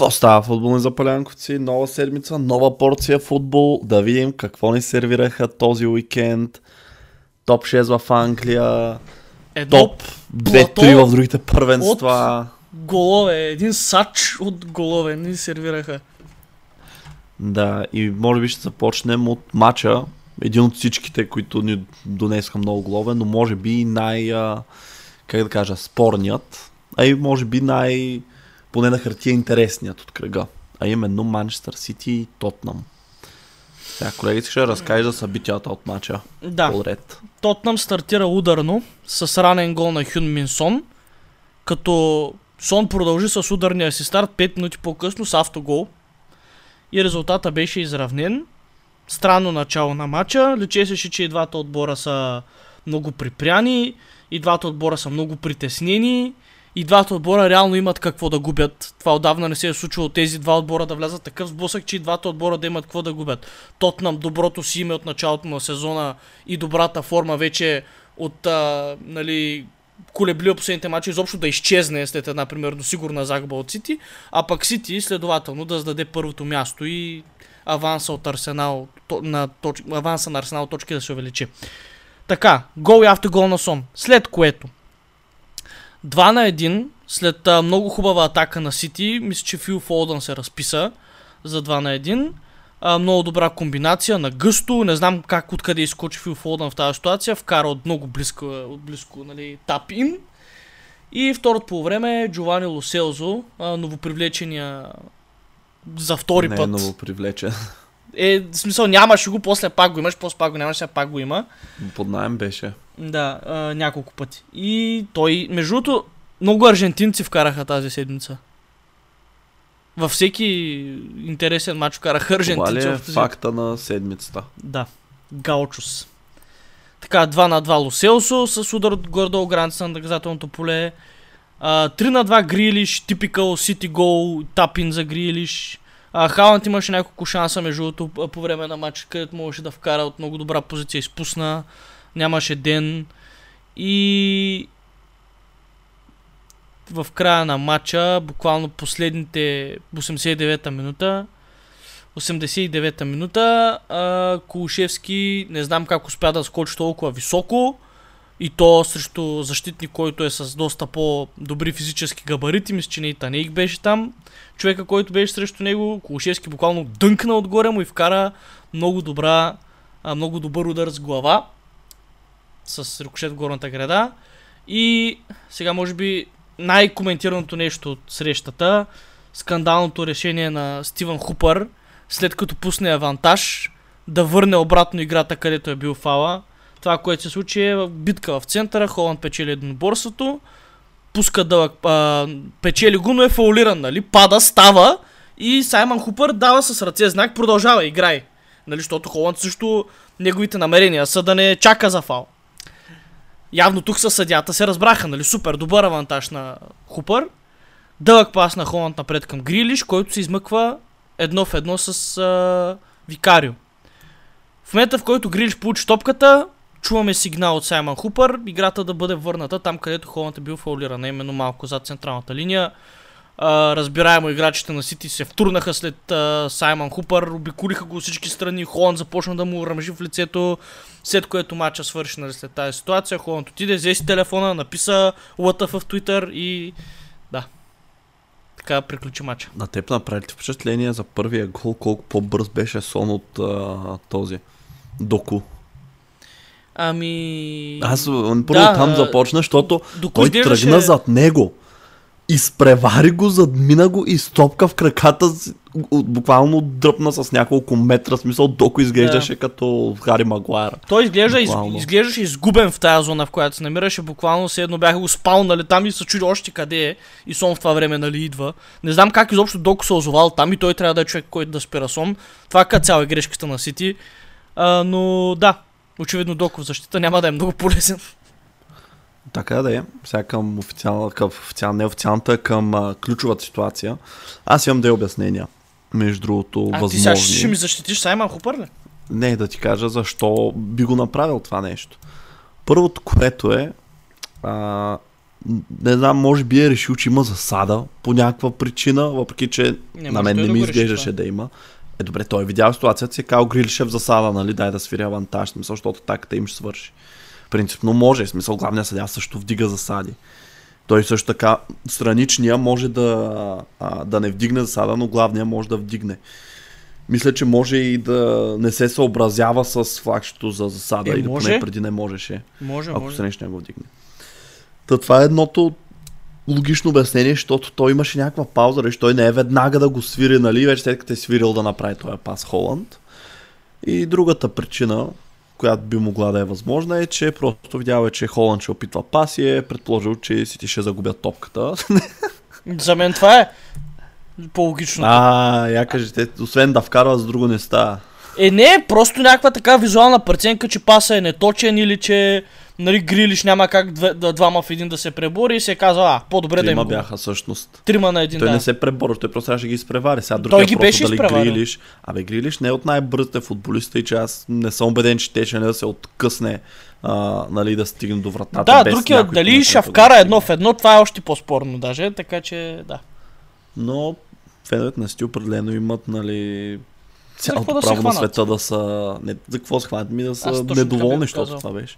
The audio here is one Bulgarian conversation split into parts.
Какво става футболни запалянковци? Нова седмица, нова порция футбол. Да видим какво ни сервираха този уикенд. Топ 6 в Англия. Едно Топ 2-3 в другите първенства. голове, един сач от голове ни сервираха. Да, и може би ще започнем от матча. Един от всичките, които ни донесха много голове, но може би най, как да кажа, спорният, а и може би най, поне на хартия интересният от кръга. А именно Манчестър Сити и Тотнам. Сега, колеги, ще разкажа за събитията от матча. Да, Подред. Тотнам стартира ударно с ранен гол на Хюн Мин Сон, като Сон продължи с ударния си старт 5 минути по-късно с автогол и резултата беше изравнен. Странно начало на матча, личеше, че и двата отбора са много припряни, и двата отбора са много притеснени, и двата отбора реално имат какво да губят. Това отдавна не се е случило тези два отбора да влязат такъв сблъсък, че и двата отбора да имат какво да губят. Тотнам доброто си име от началото на сезона и добрата форма вече от а, нали, колебли последните мачи изобщо да изчезне след една примерно сигурна загуба от Сити, а пък Сити следователно да сдаде първото място и аванса от Арсенал, на точ, аванса на Арсенал точки да се увеличи. Така, гол и автогол на Сон. След което 2 на 1, след а, много хубава атака на Сити, мисля, че Фил Фолдън се разписа за 2 на 1. А, много добра комбинация на гъсто, не знам как откъде изкочи Фил Фолдън в тази ситуация, вкара от много близко, от близко нали, тап ин. И второто по време Джовани Лоселзо, новопривлечения за втори не е път. много привлечен. Е, в смисъл нямаше го, после пак го имаш, после пак го нямаш, сега пак го има. Под найем беше. Да, а, няколко пъти. И той, между другото, много аржентинци вкараха тази седмица. Във всеки интересен матч вкараха Това аржентинци. ли е факта на седмицата? Да. Гаучус. Така, 2 на 2 Лоселсо с удар от гордо граница на наказателното поле. А, 3 на 2 Грилиш, типикал Сити гол, тапин за Грилиш. А, Халанд имаше няколко шанса между другото по време на матча, където можеше да вкара от много добра позиция, изпусна. Нямаше ден. И в края на матча, буквално последните 89-та минута, 89-та минута, а, Кулушевски не знам как успя да скочи толкова високо и то срещу защитник, който е с доста по-добри физически габарити, мисля, че не и Танейк беше там. Човека, който беше срещу него, Кулушевски буквално дънкна отгоре му и вкара много добра, много добър удар с глава с рикошет в горната града. И сега може би най-коментираното нещо от срещата, скандалното решение на Стивън Хупър, след като пусне авантаж, да върне обратно играта, където е бил фала. Това, което се случи е битка в центъра, Холанд печели единоборството, пуска дълъг, а, печели го, но е фаулиран, нали? Пада, става и Саймън Хупър дава с ръце знак, продължава, играй. Нали, защото Холанд също неговите намерения са да не чака за фал. Явно тук със съдята се разбраха, нали? Супер, добър авантаж на Хупър. Дълъг пас на Холанд напред към Грилиш, който се измъква едно в едно с а, Викарио. В момента, в който Грилиш получи топката, чуваме сигнал от Саймън Хупър, играта да бъде върната там, където Холанд е бил фаулиран, именно малко зад централната линия. А, разбираемо играчите на Сити се втурнаха след а, Саймън Хупър, обиколиха го от всички страни, Холанд започна да му ръмжи в лицето, след което матча свърши нали, след тази ситуация. Холанд отиде, взе си телефона, написа лъта в Twitter и да. Така приключи матча. На теб направи ли впечатление за първия гол, колко по-бърз беше сон от а, този Доку. Ами... Аз м, първо Да, там а, започна, защото той тръгна зад него. изпревари го, задмина го и стопка в краката, буквално дръпна с няколко метра, смисъл Доко изглеждаше като Хари Магуайр. Той изглежда, из, изглеждаше изгубен в тази зона, в която се намираше. Буквално все едно бяха го спалнали там и се чуди още къде е. И Сон в това време нали идва. Не знам как изобщо Доко се озовал там и той трябва да е човек, който да спира Сон. Това като цяло е грешката на Сити. А, но да, очевидно Доко в защита няма да е много полезен. Така да е. Сега към официална, към официална, не официалната, към а, ключовата ситуация. Аз имам две обяснения. Между другото, А ти сега възможни. ще ми защитиш Саймън Хупър ли? Не, да ти кажа защо би го направил това нещо. Първото, което е, а, не знам, може би е решил, че има засада по някаква причина, въпреки че Не, на мен не да ми изглеждаше да има. Е, добре, той е видял ситуацията си, е казал Грилишев в засада, нали, дай да свири авантаж, смисъл, защото таката им ще свърши. Принципно може, смисъл, главният съдя също вдига засади. Той също така, страничния може да, а, да не вдигне засада, но главния може да вдигне. Мисля, че може и да не се съобразява с флагчето за засада Е, или може. поне преди не можеше, Може, ако може. страничния го вдигне. Та това е едното логично обяснение, защото той имаше някаква пауза, защото той не е веднага да го свири, нали, вече след като е свирил да направи този пас Холанд. И другата причина, която би могла да е възможна е, че просто видял е, че Холанд ще опитва пас и е предположил, че Сити ще загубят топката. За мен това е по-логично. а, я кажете, освен да вкарва, с друго не става. Е, не, просто някаква така визуална преценка, че паса е неточен или че нали, Грилиш няма как две, да, двама в един да се пребори и се казва, а, по-добре да им Трима го... бяха всъщност. Трима на един, Той да. не се преборва, той просто трябваше да ги изпревари. Сега другия ги просто беше дали изпреварил. Грилиш. Абе, Грилиш не е от най-бързите футболиста и че аз не съм убеден, че те ще не да се откъсне, а, нали, да стигне до вратата. Да, без другия, дали ще да вкара стигне. едно в едно, това е още по-спорно даже, така че да. Но феновете на Сити определено имат, нали, цялото какво да право на света да са... Не, за какво се хванат? Ми да са недоволни, защото това беше.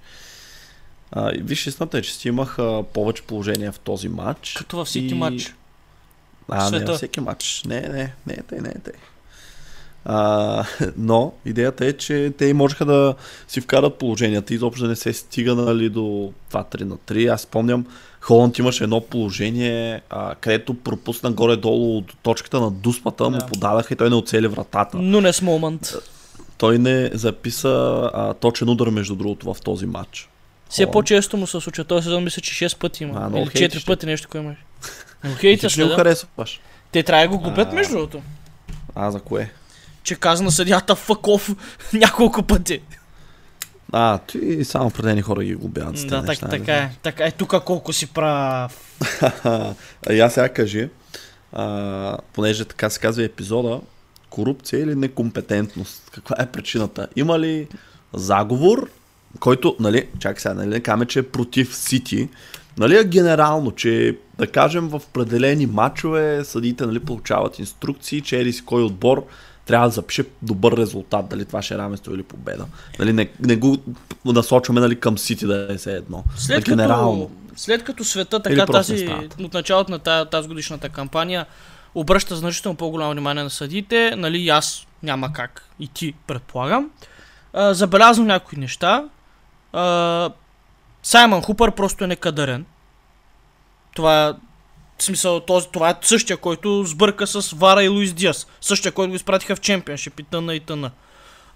А, виж, истината е, че си имаха повече положение в този матч. Като във всеки и- матч. А, не във всеки матч. Не, не, не е тъй, не е тъй. А, но идеята е, че те можеха да си вкарат положенията и изобщо да не се стига нали, до 2-3 на 3. Аз спомням, Холанд имаше едно положение, а, където пропусна горе-долу от точката на дуспата, му Да. подадаха и той не оцели вратата. Но не с момент. Той не записа а, точен удар, между другото, в този матч. Все по-често му се случва. Този сезон мисля, че 6 пъти има. А, Или 4 хейтиш, пъти нещо, кое имаш. Но хейта ще го харесваш. Те трябва да го губят А. между другото. А, за кое? Че каза на съдята фъков няколко пъти. А, ти само определени хора ги губят. Да, так, неща, не така е. Така е. Тук колко си прав. Я сега кажи, а, понеже така се казва епизода, корупция или некомпетентност? Каква е причината? Има ли заговор, който, нали, чакай сега, нали, каме, че е против Сити, нали, а генерално, че да кажем в определени матчове съдите, нали, получават инструкции, че еди си кой отбор трябва да запише добър резултат, дали това ще е равенство или победа. Нали, не, не го насочваме нали, към Сити да е все едно. След генерално. като, след като света така тази, от началото на тази, тази годишната кампания обръща значително по-голямо внимание на съдиите, нали аз няма как и ти предполагам. А, забелязвам някои неща. Саймън Хупър просто е некадърен. Това в смисъл, този, това е същия, който сбърка с Вара и Луис Диас. Същия, който го изпратиха в чемпионшип и тъна и тъна.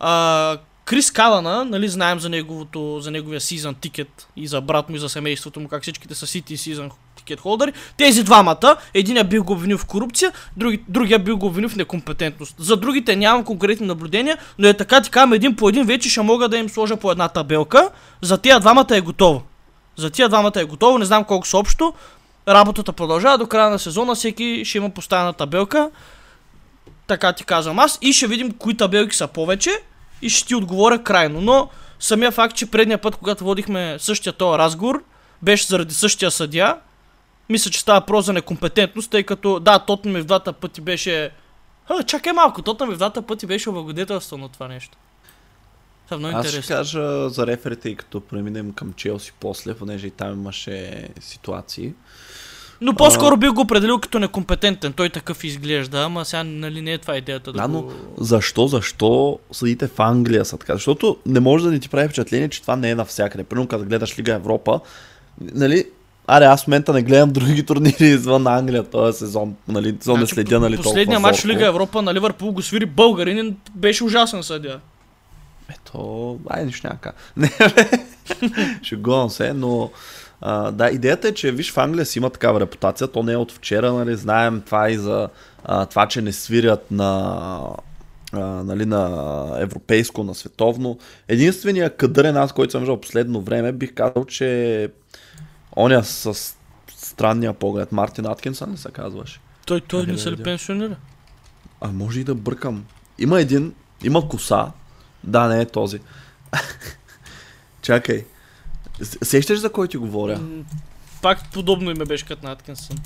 А, Крис Калана, нали, знаем за, неговото, за неговия сезон тикет и за брат му и за семейството му, как всичките са City сезон тикет холдери. Тези двамата, един бил го обвинил в корупция, други, другия бил го обвинил в некомпетентност. За другите нямам конкретни наблюдения, но е така ти казвам един по един, вече ще мога да им сложа по една табелка. За тия двамата е готово. За тия двамата е готово, не знам колко са общо. Работата продължава до края на сезона, всеки ще има поставена табелка. Така ти казвам аз и ще видим кои табелки са повече и ще ти отговоря крайно. Но самия факт, че предния път, когато водихме същия този разговор, беше заради същия съдия, мисля, че става про за некомпетентност, тъй като да, Тотнем ми в двата пъти беше... А, чакай малко, Тотнем ми в двата пъти беше облагодетелстван от това нещо. Това е много Аз ще интересно. кажа за реферите, и като преминем към Челси после, понеже и там имаше ситуации. Но по-скоро бих го определил като некомпетентен. Той такъв изглежда, ама сега нали не е това идеята да, Да, но го... защо, защо съдите в Англия са така? Защото не може да ни ти прави впечатление, че това не е навсякъде. Примерно, като гледаш Лига Европа, нали, Аре, аз в момента не гледам други турнири извън Англия този сезон. Нали, сезон не следя, нали, толкова Последния матч в. Лига Европа на Ливърпул го свири българин беше ужасен съдия. Ето, ай, нищо няма. Не, шегувам се, но а, да, идеята е, че виж в Англия си има такава репутация, то не е от вчера, нали, знаем това и за а, това, че не свирят на а, нали, на европейско, на световно. Единственият кадърен аз, който съм виждал последно време, бих казал, че оня с странния поглед, Мартин Аткинсън се казваше? Той, той не се ли пенсионира? А може и да бъркам. Има един, има коса. Да, не е този. Чакай. Сещаш за кой ти говоря? Пак подобно име беше като на Аткинсън.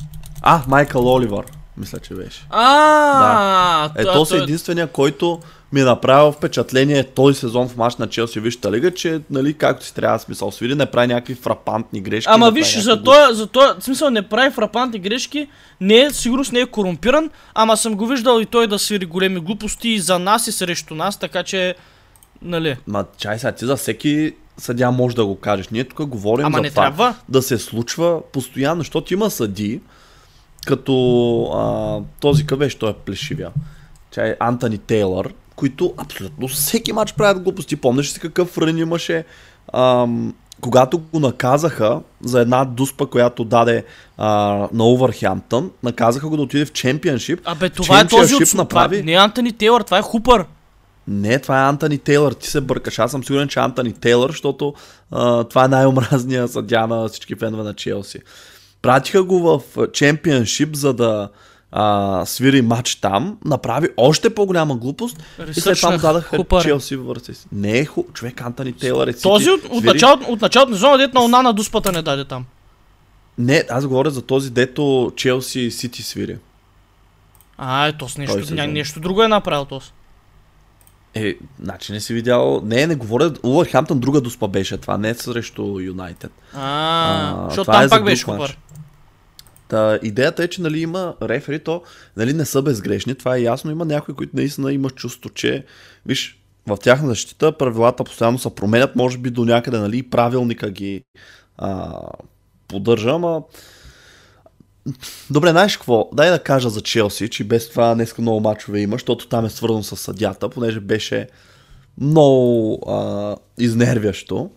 А, Майкъл Оливър. Мисля, че беше. А, Е, той- то си единствения, който ми е направил впечатление този сезон в матч на Челси Висшата лига, че, нали, както си трябва смисъл свири, не прави някакви фрапантни грешки. Ама виж, за този, за в смисъл не прави фрапантни грешки, не е, сигурно не е корумпиран, ама съм го виждал и той да свири големи глупости и за нас и срещу нас, така че, нали. Ма чай сега, ти за всеки съдя може да го кажеш. Ние тук говорим Ама за не това трябва. да се случва постоянно, защото има съди, като а, този къв беше, той е плешивия. Чай, Антони Тейлър, които абсолютно всеки матч правят глупости. Помниш ли какъв рън имаше, ам, когато го наказаха за една дуспа, която даде а, на Увърхемптън, наказаха го да отиде в чемпионшип. Абе, това е този от... Направи- не е Антони Тейлър, това е Хупър. Не, това е Антони Тейлър, ти се бъркаш. Аз съм сигурен, че Антони Тейлър, защото а, това е най-омразният съдя на всички фенове на Челси. Пратиха го в чемпионшип, за да а, свири матч там, направи още по-голяма глупост и след това му Ресърчнах дадаха Хупър. Челси в върце си. Не е ху... човек Антони Тейлър е Този от, от, началото, от началото на сезона, дет на Онана дуспата не даде там. Не, аз говоря за този, дето Челси и Сити свири. А, ето с Той нещо, ня, нещо друго е направил този. Е, значи не си видял... Не, не говоря... Увърхемптън друга дуспа беше това, не срещу Юнайтед. А, А, защото е там за пак беше. Хупър. Та, идеята е, че нали, има рефери, то нали, не са безгрешни, това е ясно. Има някои, които наистина имат чувство, че виж, в тяхна защита правилата постоянно се променят, може би до някъде нали, правилника ги а, поддържа, ама Добре, знаеш какво? Дай да кажа за Челси, че без това днес много мачове има, защото там е свързано с съдята, понеже беше много а, изнервящо.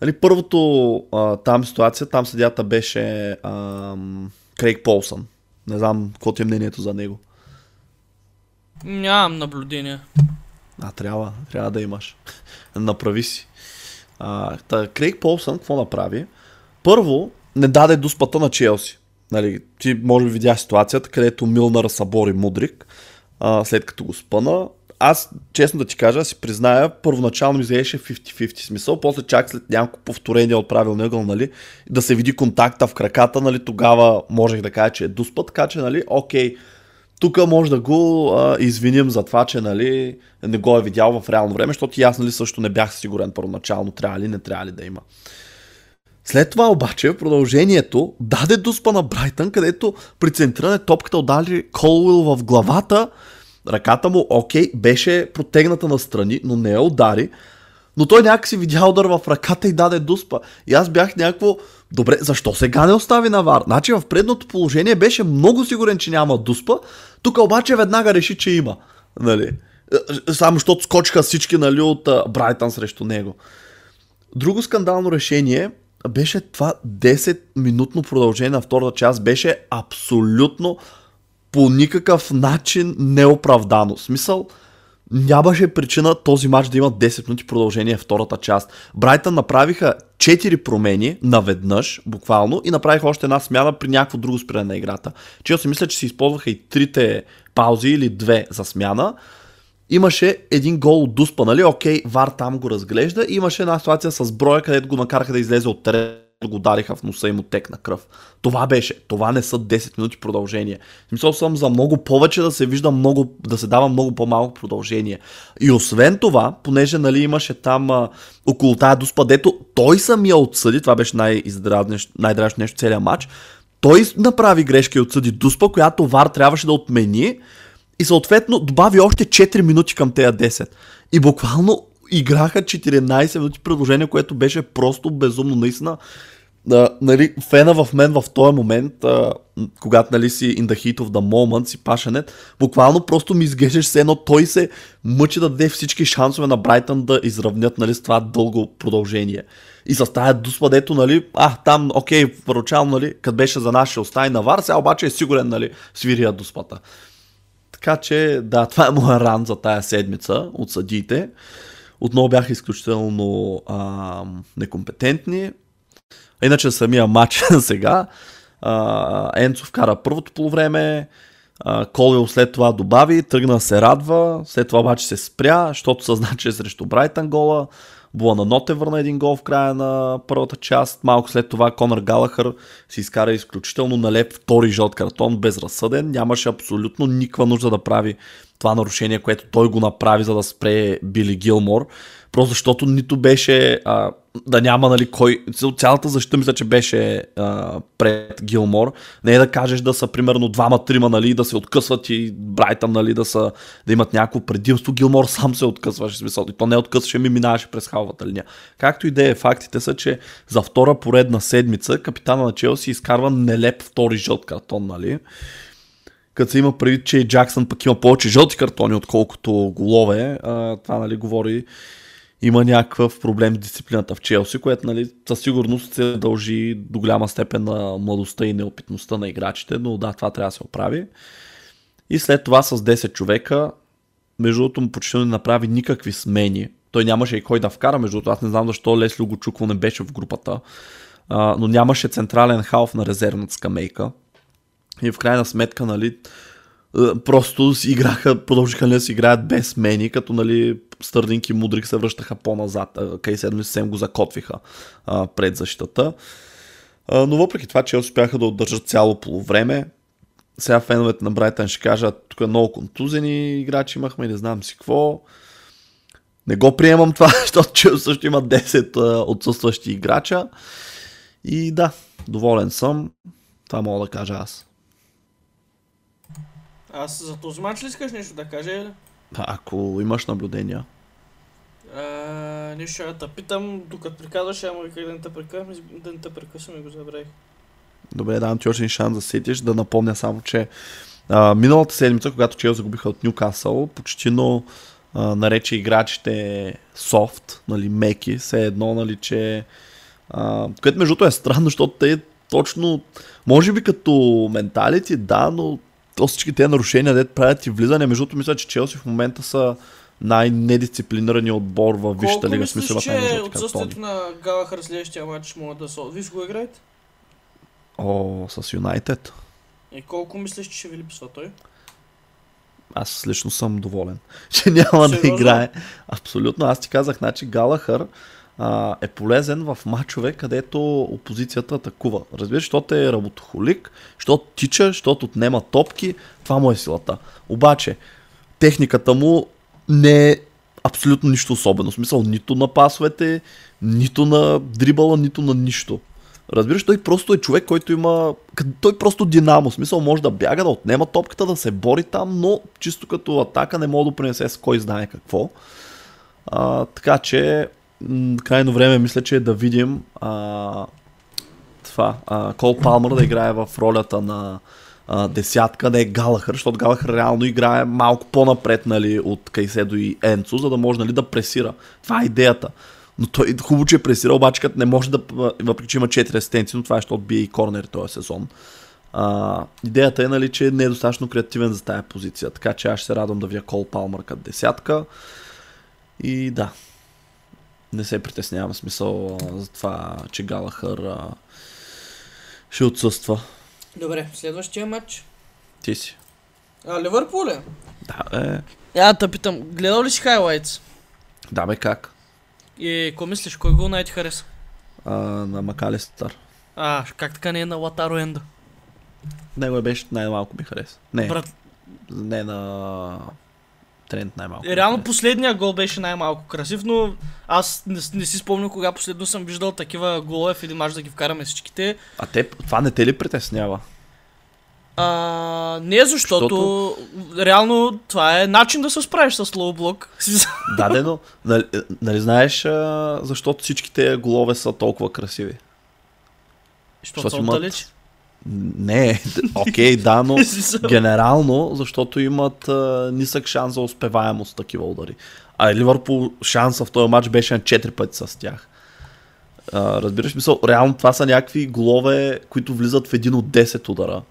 Нали, първото а, там ситуация, там съдята беше ам, Крейг Полсън. Не знам какво ти е мнението за него. Нямам наблюдение. А, трябва, трябва да имаш. Направи си. А, та, Крейг Полсън какво направи? Първо, не даде дуспата на Челси. Нали, ти може би видя ситуацията, където Милнар събори Мудрик, а, след като го спъна. Аз, честно да ти кажа, си призная, първоначално ми изглеждаше 50-50 смисъл, после чак след няколко повторения от правилния ъгъл, нали, да се види контакта в краката, нали, тогава можех да кажа, че е дуспа, така че, нали, окей, тук може да го а, извиним за това, че нали, не го е видял в реално време, защото и аз нали, също не бях сигурен първоначално трябва ли, не трябва ли да има. След това обаче, продължението даде дуспа на Брайтън, където при центриране топката удари Колуил в главата. Ръката му, окей, беше протегната настрани, но не я удари. Но той някакси видя удар в ръката и даде дуспа. И аз бях някакво, добре, защо сега не остави на вар? Значи в предното положение беше много сигурен, че няма дуспа. Тук обаче веднага реши, че има. Нали? Е, Само защото скочиха всички нали, от Брайтън срещу него. Друго скандално решение беше това 10-минутно продължение на втората част. Беше абсолютно по никакъв начин неоправдано. Смисъл, нямаше причина този матч да има 10 минути продължение втората част. Брайтън направиха 4 промени наведнъж, буквално, и направиха още една смяна при някакво друго спиране на играта. Че си мисля, че се използваха и трите паузи или две за смяна. Имаше един гол от Дуспа, нали? Окей, Вар там го разглежда. И имаше една ситуация с броя, където го накараха да излезе от терен, го удариха в носа и му текна кръв. Това беше. Това не са 10 минути продължение. Смисъл съм за много повече да се вижда много, да се дава много по-малко продължение. И освен това, понеже нали имаше там а, около тая дуспа, дето той самия отсъди, това беше най-дрящо нещо целият матч, той направи грешка и отсъди дуспа, която Вар трябваше да отмени и съответно добави още 4 минути към тея 10. И буквално играха 14 минути предложение, което беше просто безумно. Наистина а, нали, фена в мен в този момент, а, когато нали, си in the heat of the moment, си пашенет, буквално просто ми изглеждаш все едно той се мъчи да даде всички шансове на Брайтън да изравнят нали, с това дълго продължение. И с тая дуспа, дето, нали, а, там, окей, първоначално, нали, къде беше за нашия остави на Вар, сега обаче е сигурен, нали, свирия дуспата. Така че, да, това е моя ран за тая седмица от съдиите. Отново бяха изключително а, некомпетентни. Иначе самия матч сега. А, Енцо вкара първото полувреме, Колвил след това добави, тръгна се радва, след това обаче се спря, защото съзна, че е срещу Брайтън гола. Буана Ноте върна един гол в края на първата част. Малко след това Конър Галахър си изкара изключително налеп втори жълт картон, безразсъден. Нямаше абсолютно никаква нужда да прави това нарушение, което той го направи, за да спре Били Гилмор. Просто защото нито беше а, да няма нали, кой. Цялата защита мисля, че беше а, пред Гилмор. Не е да кажеш да са примерно двама-трима, нали, да се откъсват и Брайтън, нали, да, са, да имат някакво предимство. Гилмор сам се откъсваше, смисъл. И то не откъсваше, ми минаваше през халвата линия. Както и да е, фактите са, че за втора поредна седмица капитана на Челси изкарва нелеп втори жълт картон, нали като се има предвид, че Джаксън пък има повече жълти картони, отколкото голове, а, това нали, говори има някакъв проблем с дисциплината в Челси, което нали, със сигурност се дължи до голяма степен на младостта и неопитността на играчите, но да, това трябва да се оправи. И след това с 10 човека, между другото почти не направи никакви смени. Той нямаше и кой да вкара, между другото аз не знам защо Лесли Гочукво не беше в групата, а, но нямаше централен халф на резервната скамейка. И в крайна сметка, нали, просто си играха, продължиха да си играят без мени, като нали, Стърдинг и Мудрик се връщаха по-назад. Кей седми съвсем го закотвиха а, пред защитата. А, но въпреки това, че успяха да отдържат цяло полувреме. Сега феновете на Брайтън ще кажат, тук е много контузени играчи имахме, не знам си какво. Не го приемам това, защото че също има 10 а, отсъстващи играча. И да, доволен съм. Това мога да кажа аз. Аз за този матч ли искаш нещо да кажа? Ако имаш наблюдения. А, нещо ще да питам, докато приказваш, ама как да не те прекъсвам, да не те прекъсвам и го забравих. Добре, давам ти още един шанс да сетиш, да напомня само, че а, миналата седмица, когато Чел загубиха от Ньюкасъл, почти но а, нарече играчите софт, нали, меки, все едно, нали, че а, което между е странно, защото те точно, може би като менталити, да, но то всички тези нарушения, дете правят и влизане. Между другото, мисля, че Челси в момента са най-недисциплинирани отбор в Висшата лига. Смисъл, че е отсъствието на Галахър следващия матч могат да са... Виж го играете? О, с Юнайтед. И колко мислиш, че ще ви липсва той? Аз лично съм доволен, че няма Сериозно? да играе. Абсолютно. Аз ти казах, значи Галахър а, е полезен в матчове, където опозицията атакува. Разбираш, защото е работохолик, защото тича, защото отнема топки, това му е силата. Обаче, техниката му не е абсолютно нищо особено. В смисъл, нито на пасовете, нито на дрибала, нито на нищо. Разбираш, той просто е човек, който има... Той просто динамо. Смисъл може да бяга, да отнема топката, да се бори там, но чисто като атака не може да принесе с кой знае какво. А, така че крайно време мисля, че е да видим а, това, а, Кол Палмър да играе в ролята на а, десятка, не Галахър, защото Галахър реално играе малко по-напред нали, от Кайседо и Енцо, за да може нали, да пресира. Това е идеята. Но той хубаво, че е пресира, обаче като не може да, въпреки че има 4 асистенции, но това е, защото бие и корнер този сезон. А, идеята е, нали, че не е достатъчно креативен за тази позиция, така че аз ще се радвам да вия Кол Палмър като десятка. И да, не се притеснявам смисъл за това, че Галахър а, ще отсъства. Добре, следващия матч. Ти си. А, Ливърпул е? Да, е. Я да питам, гледал ли си хайлайтс? Да, бе, как? И какво мислиш, кой гол най-ти хареса? А, на Макалистър. А, как така не е на Латаро Енда? Него беше най-малко ми хареса. Не, Брат... не на Трент най-малко. Е, реално последния гол беше най-малко красив, но аз не, не си спомням кога последно съм виждал такива голове в един мач да ги вкараме всичките. А те, това не те ли притеснява? А, не, защото, защото реално това е начин да се справиш с лоу-блок. Да, де, но нали, нали знаеш а, защото всичките голове са толкова красиви? Защото Защото са имат-. Не, окей, да, но генерално, защото имат а, нисък шанс за успеваемост такива удари. А Ливърпул шанса в този матч беше на 4 пъти с тях. А, разбираш мисъл, реално това са някакви голове, които влизат в един от 10 удара.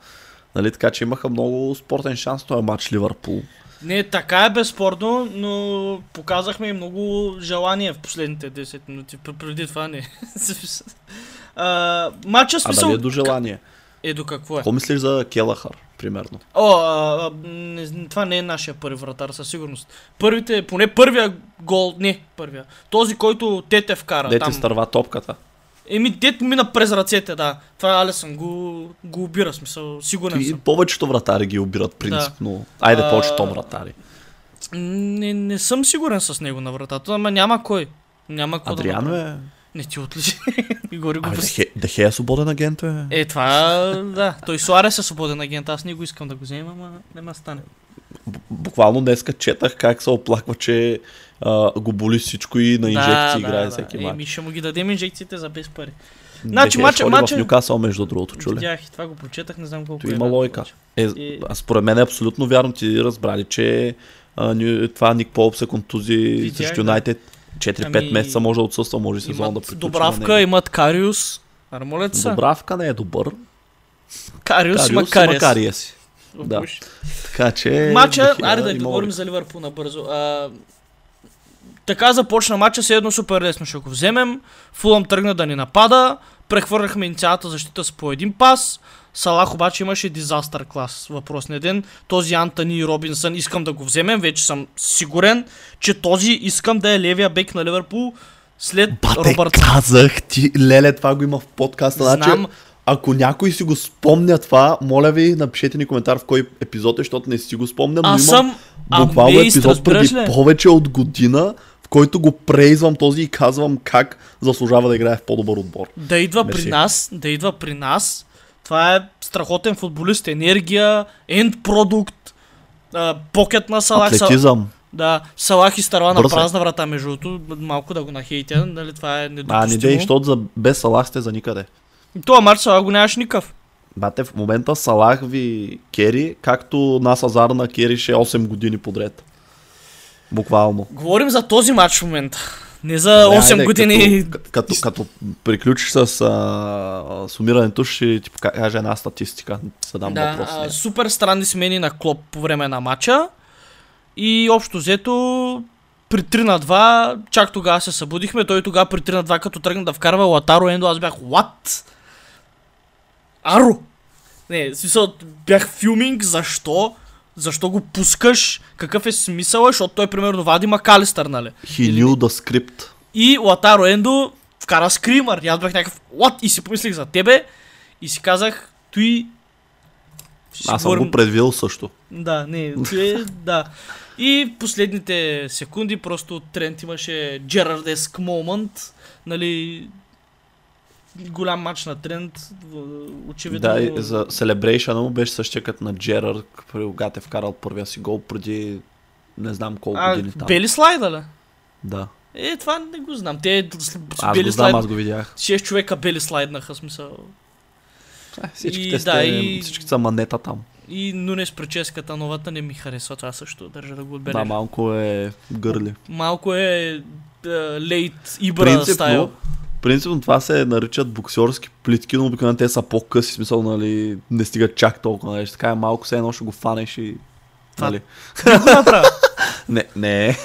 Нали, така че имаха много спортен шанс този матч Ливърпул. Не, така е безспорно, но показахме и много желание в последните 10 минути. Пр- Преди това не. а, матча А смисъл... дали е до желание? Е, до какво е? Какво мислиш за Келахар, примерно? О, а, а, не, това не е нашия първи вратар, със сигурност. Първите, поне първия гол, не първия. Този, който Тете вкара Дете там. стърва топката. Еми, дет мина през ръцете, да. Това Алесън го, го убира, смисъл, сигурен И съм. повечето вратари ги обират принципно. Айде, А, повечето вратари. Не, не съм сигурен с него на вратата, ама няма кой. Няма кой да Адриано направи. е... Не ти отличи. И гори го. Дехе, е свободен агент, е. Е, това, да. Той Суарес е свободен агент, аз не го искам да го взема, ама не ма стане. Буквално днеска четах как се оплаква, че а, го боли всичко и на инжекции играе всеки Еми, матч. ще му ги дадем инжекциите за без пари. Значи, матча- матча- в Нюкасъл, между другото, чули. Видях и това го прочетах, не знам колко То е има логика. Е, а според мен е абсолютно вярно. Ти разбрали, че а, това Ник Полп се контузи срещу да. Юнайтед. 4-5 Ами, месеца може да отсъства, може сезон да приключи. Добравка, него. имат Кариус. Армолет са. Добравка не е добър. Кариус, Кариус има Кариес. кария си. Да. Така че... Мача, айде да говорим за Ливърпул набързо. А, така започна матча, все едно супер лесно ще го вземем. Фулъм тръгна да ни напада, прехвърляхме им цялата защита с по един пас. Салах обаче имаше дизастър клас въпросния ден. Този Антони Робинсън искам да го вземем, вече съм сигурен, че този искам да е левия бек на Ливърпул след Бате, Робърт. казах ти, леле, това го има в подкаста. Значи, Знам, ако някой си го спомня това, моля ви, напишете ни коментар в кой епизод е, защото не си го спомням, но аз имам съм буквално епизод преди разбираш ли? повече от година, в който го прейзвам този и казвам как заслужава да играе в по-добър отбор. Да идва Мерси. при нас, да идва при нас. Това е страхотен футболист, енергия, енд продукт, покет на Салах. Са, Атлетизъм. да, Салах изтърва на Бърз е. празна врата, между другото, малко да го нахейтя, нали, това е А, не недопустимо. дей, защото за, без Салах сте за никъде. Това матч Салах го нямаш никакъв. Бате, в момента Салах ви кери, както нас Азар на керише 8 години подред. Буквално. Говорим за този матч в момента. Не за Добре, 8 айде, години. Като, като, като приключиш с а, сумирането, ще ти покажа една статистика. Ще дам Да, въпрос. а, супер странни смени на Клоп по време на матча. И общо взето при 3 на 2, чак тогава се събудихме. Той тогава при 3 на 2, като тръгна да вкарва Латаро Ендо, аз бях What? Аро! Не, в смисъл, бях филминг, защо? Защо го пускаш? Какъв е смисъл? Защото той примерно вади Макалистър, нали? He knew the script. И Латаро Ендо вкара скримър. И аз бях някакъв What? И си помислих за тебе. И си казах, той... Аз съм го предвидел също. да, не, е, да. И последните секунди просто Трент имаше Джерардеск момент, нали, голям матч на Трент, в- очевидно. Да, и за Celebration му беше същия като на Джерар, когато е вкарал първия си гол преди не знам колко а, години там. Бели слайда, ли? Да. Е, това не го знам. Те с- с Аз бели го знам, слайд... аз го видях. 6 човека бели слайднаха, смисъл. Е, Всичките, И, сте, да, и- всички са манета там. И Нунес прическата новата не ми харесва, това също държа да го Да, отбележа. малко е гърли. Малко е лейт Ибра стайл. Принципно, това се наричат боксерски плитки, но обикновено те са по-къси, смисъл, нали, не стигат чак толкова, нали, така е малко все едно ще го фанеш и... Нали. Не, не.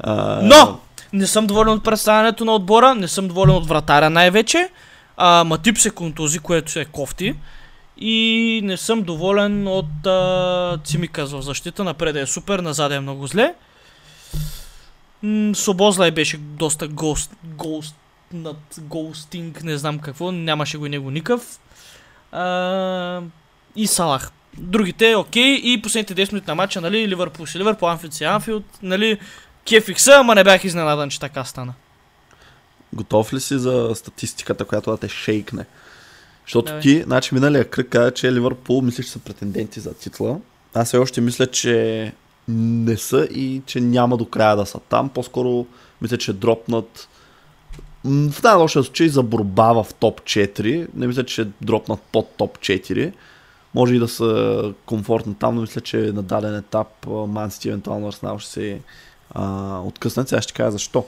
А, Но! Не съм доволен от представянето на отбора, не съм доволен от вратаря най-вече. А, Матип се контузи, което е кофти. И не съм доволен от а, Цимикас в защита. Напред е супер, назад е много зле. М, Собозлай беше доста гост, гост, над гоустинг, не знам какво, нямаше го и него никакъв. А, и Салах. Другите, окей, и последните 10 минути на матча, нали, Ливърпул си Ливърпул, Анфилд си Анфилд, нали, кефих се, ама не бях изненадан, че така стана. Готов ли си за статистиката, която да те шейкне? Защото Давай. ти, значи миналия кръг каза, че Ливърпул мислиш, че са претенденти за титла. Аз все още мисля, че не са и че няма до края да са там. По-скоро мисля, че дропнат в най-лошия случай за борба в топ 4. Не мисля, че дропнат под топ 4. Може и да са комфортно там, но мисля, че на даден етап Ман Сити евентуално Арсенал ще се откъснат. Сега ще кажа защо.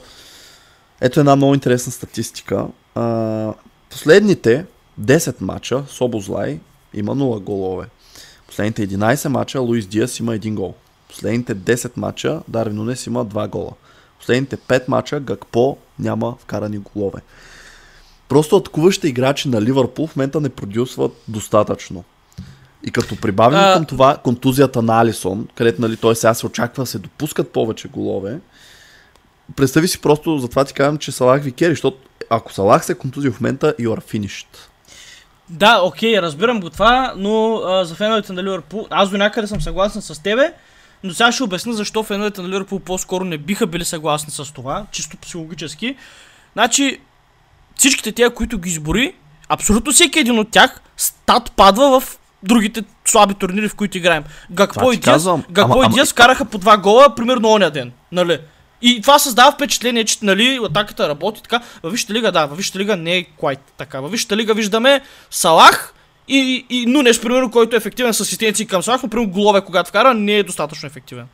Ето една много интересна статистика. А, последните 10 мача Собозлай има 0 голове. Последните 11 мача Луис Диас има 1 гол. Последните 10 мача Дарвин Нунес има 2 гола. Последните 5 мача Гакпо няма вкарани голове. Просто атакуващите играчи на Ливърпул в момента не продюсват достатъчно. И като прибавим А- към това контузията на Алисон, където нали, той сега се очаква да се допускат повече голове, представи си просто, затова ти казвам, че Салах ви кери, защото ако Салах се контузи в момента, you are finished. Да, окей, разбирам го това, но а, за феновете на Ливърпул, аз до някъде съм съгласен с тебе, но сега ще обясня защо феновете на Ливърпул по-скоро не биха били съгласни с това, чисто психологически. Значи, всичките тия, които ги избори, абсолютно всеки един от тях, стат падва в другите слаби турнири, в които играем. Гакпо и Диас. Гакпо и Диас караха по два гола, примерно оня ден, нали? И това създава впечатление, че нали, атаката работи така. Във Висшата лига, да, във Висшата лига не е quite така. Във Висшата лига виждаме Салах и, и Нунеш, примерно, който е ефективен с асистенции към Салах, но примерно голове, когато вкара, не е достатъчно ефективен.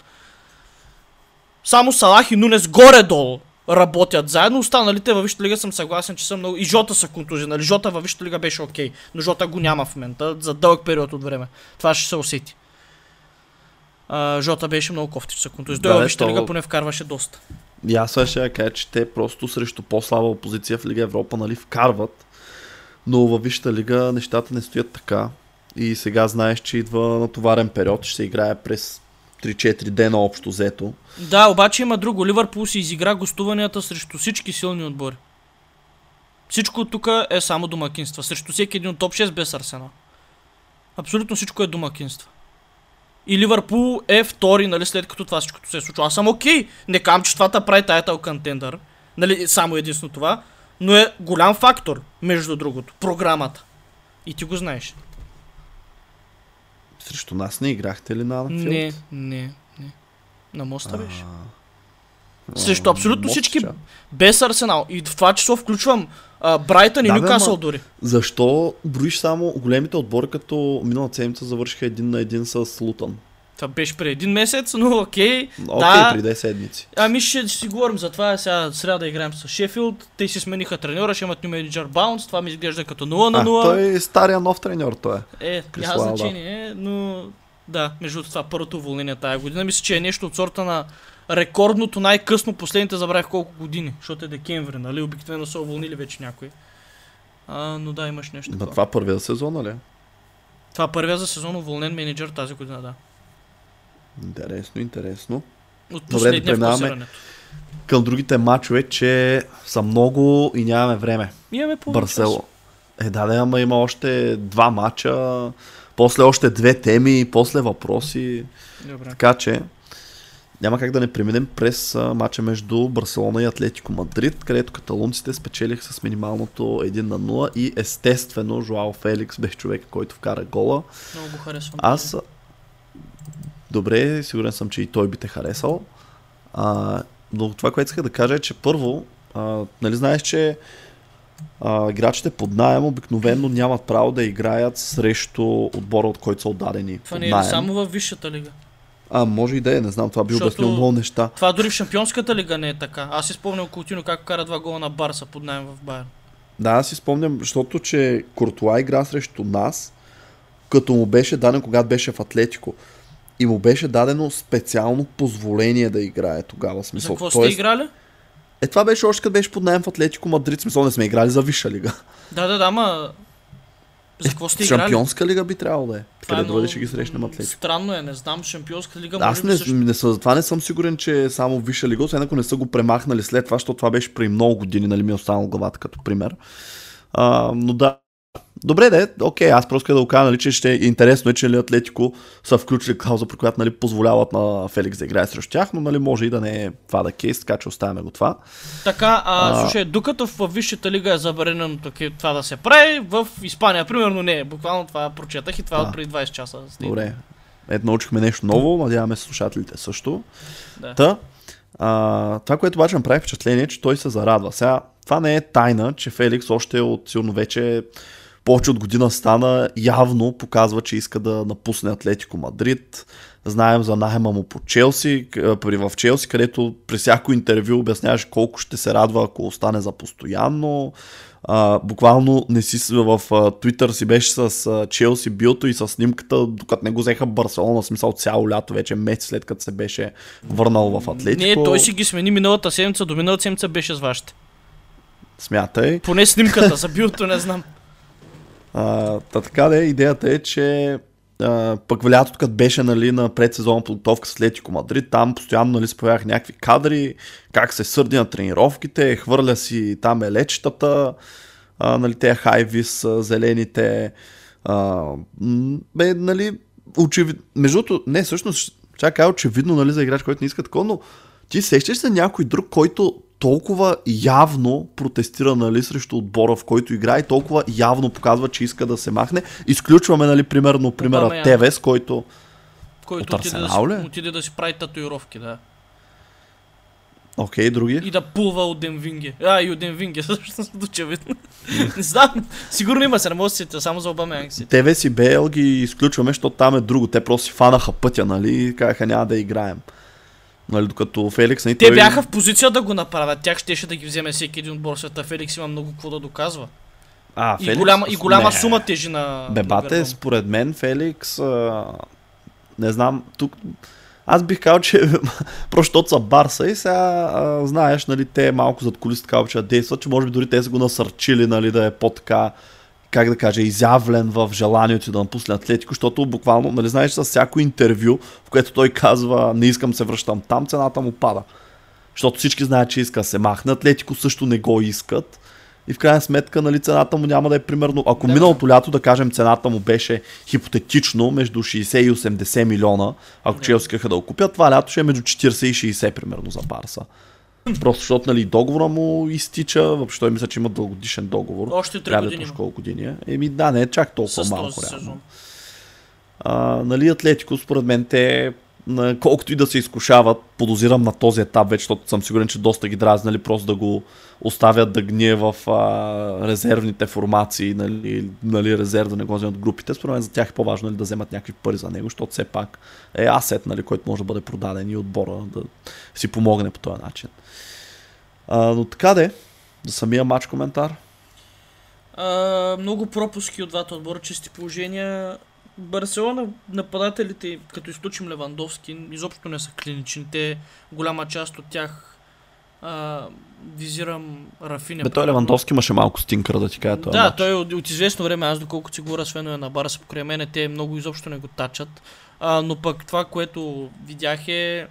Само Салах и Нунес горе-долу работят заедно. Останалите във Висшата лига съм съгласен, че са много... И Жота са контузии. Нали? Жота във Висшата лига беше окей. Но Жота го няма в момента за дълъг период от време. Това ще се усети. А, Жота беше много кофти, че са контузии. Той Да, във бе, Висшата лига поне вкарваше доста. И аз сега ще кажа, че те просто срещу по-слаба опозиция в Лига Европа нали, вкарват, но във Висшата лига нещата не стоят така. И сега знаеш, че идва натоварен период, ще се играе през 3-4 дена общо взето. Да, обаче има друго. Ливърпул си изигра гостуванията срещу всички силни отбори. Всичко тук е само домакинства. Срещу всеки един от топ 6 без Арсенал. Абсолютно всичко е домакинства. И Ливърпул е втори, нали, след като това всичко се е случило. Аз съм окей. Не кам, че това те прави тайтъл контендър. Нали, само единствено това. Но е голям фактор, между другото. Програмата. И ти го знаеш. Срещу нас не играхте ли на Анфилд? Не, не, не. На моста беше. Срещу абсолютно Мост, всички без Арсенал. И в това число включвам а, Брайтън и Да, Нюкасъл дори. Защо броиш само големите отбори, като миналата седмица завършиха един на един с Лутън? Това беше преди един месец, но окей. Окей, да, преди 10 седмици. ами ще си говорим за това. Сега сряда играем с Шефилд. Те си смениха треньора, ще имат new manager bounce. Това ми изглежда като 0 на А, 0. той е стария нов треньор, той е. Е, няма значение, но да, между това първото уволнение тая година. Мисля, че е нещо от сорта на рекордното най-късно последните забравих колко години, защото е декември, нали? Обикновено са уволнили вече някой. А, но да, имаш нещо. На такова. това първия сезон, нали? Това първия за сезон уволнен менеджер тази година, да. Интересно, интересно. От Добре, да преминаваме. Към другите матчове, че са много и нямаме време. Имаме Барсело. Е, да, да, ама има още два матча, после още две теми, после въпроси. Добре. Така че няма как да не преминем през а, матча между Барселона и Атлетико Мадрид, където каталунците спечелиха с минималното 1 на 0 и естествено Жуао Феликс беше човека, който вкара гола. Много го харесвам. Аз добре, сигурен съм, че и той би те харесал. А, но това, което исках да кажа е, че първо, а, нали знаеш, че а, играчите под найем обикновено нямат право да играят срещу отбора, от който са отдадени. Това не е само във висшата лига. А, може и да е, не знам, това би Защото- обяснил много неща. Това дори в шампионската лига не е така. Аз си спомням Култино как кара два гола на Барса под найем в Байерн. Да, аз си спомням, защото че Куртуа игра срещу нас, като му беше даден, когато беше в Атлетико. И му беше дадено специално позволение да играе тогава. в За Смисъл. какво сте Тоест, играли? Е, това беше още като беше под найем в Атлетико Мадрид. Смисъл, не сме играли за Висша лига. Да, да, да, ама... За какво сте играли? Шампионска лига би трябвало да е. Това Къде е много ще ги срещнем Атлетико. Странно е, не знам, шампионска лига Аз не, също... не, за това не съм сигурен, че е само Висша лига, освен ако не са го премахнали след това, защото това беше при много години, нали ми е останало в главата като пример. А, но да, Добре, да е, окей, аз просто да го кажа, нали, че ще е интересно е, че ли Атлетико са включили клауза, при която нали, позволяват на Феликс да играе срещу тях, но нали, може и да не е това да кейс, така че оставяме го това. Така, а, А. слушай, докато в Висшата лига е забранено това да се прави, в Испания, примерно, не е. Буквално това прочетах и това А. от преди 20 часа. Добре. Ето научихме нещо ново, надяваме се слушателите също. Да. Та, а, това, което обаче направи впечатление, е, че той се зарадва. Сега това не е тайна, че Феликс още от силно вече повече от година стана, явно показва, че иска да напусне Атлетико Мадрид. Знаем за найема му по Челси, при в Челси, където при всяко интервю обясняваше колко ще се радва, ако остане за постоянно. А, буквално не си в Твитър си беше с а, Челси билто и с снимката, докато не го взеха Барселона, смисъл цяло лято, вече месец след като се беше върнал в Атлетико. Не, той си ги смени миналата седмица, до миналата седмица беше с вашите. Смятай. Поне снимката за билто не знам. А, та така да е, идеята е, че а, пък в лятото, като беше нали, на предсезонна подготовка с Атлетико Мадрид, там постоянно нали, споявах някакви кадри, как се сърди на тренировките, хвърля си там елечетата, а, нали, те хайвис, зелените. А, бе, нали, очевидно, между другото, не, всъщност, чакай, очевидно, нали, за играч, който не иска такова, но ти сещаш се някой друг, който толкова явно протестира нали, срещу отбора, в който играе, и толкова явно показва, че иска да се махне. Изключваме, нали, примерно, примера Тевес, който... Който от отиде, да си, отиде да си прави татуировки, да. Окей, други? И да пулва от Денвинге. А, и от Денвинге, всъщност, очевидно. не знам, сигурно има се, не мога да сетя, само за Обамянг си. Тевес и Бейл ги изключваме, защото там е друго. Те просто си фанаха пътя, нали, и казаха няма да играем. Нали, докато Феликс, нали, Те той... бяха в позиция да го направят. Тях щеше да ги вземе всеки един отбор света. Феликс има много какво да доказва. А, И Феликс? голяма, и голяма Не. сума тежи на... Бе, на според мен Феликс, а, не знам, тук аз бих казал, че просто са Барса и сега а, знаеш, нали, те малко зад колиси така че действат, че може би дори те са го насърчили, нали, да е по-така как да кажа, изявлен в желанието да напусне Атлетико, защото буквално, нали знаеш, с всяко интервю, в което той казва, не искам се връщам там, цената му пада. Защото всички знаят, че иска да се махне. Атлетико също не го искат. И в крайна сметка, нали, цената му няма да е примерно... Ако Да. миналото лято, да кажем, цената му беше хипотетично между 60 и 80 милиона, ако Да. Челси искаха да го купят, това лято ще е между 40 и 60 примерно за Барса. Просто защото нали, договора му изтича, въобще той мисля, че има дългогодишен договор. Още 3 Трябва да е години. точно колко години е. Еми да, не е чак толкова С малко. този реално. А, нали, Атлетико, според мен, те колкото и да се изкушават, подозирам на този етап вече, защото съм сигурен, че доста ги дразнали, просто да го оставят да гние в а, резервните формации, нали, нали, резерв да не го вземат групите. Според мен за тях е по-важно нали, да вземат някакви пари за него, защото все пак е асет, нали, който може да бъде продаден и отбора да си помогне по този начин. А, но така де, за самия матч коментар. А, много пропуски от двата отбора, чисти положения. Барселона, нападателите, като изключим Левандовски, изобщо не са клинични. Те, голяма част от тях, а, визирам Рафиня. Бе, той. Левандовски имаше малко стинкър да ти кажа този Да, матч. той от, от известно време, аз доколкото си говоря с фенове на Барса покрай мене, те много изобщо не го тачат. А, но пък това, което видях е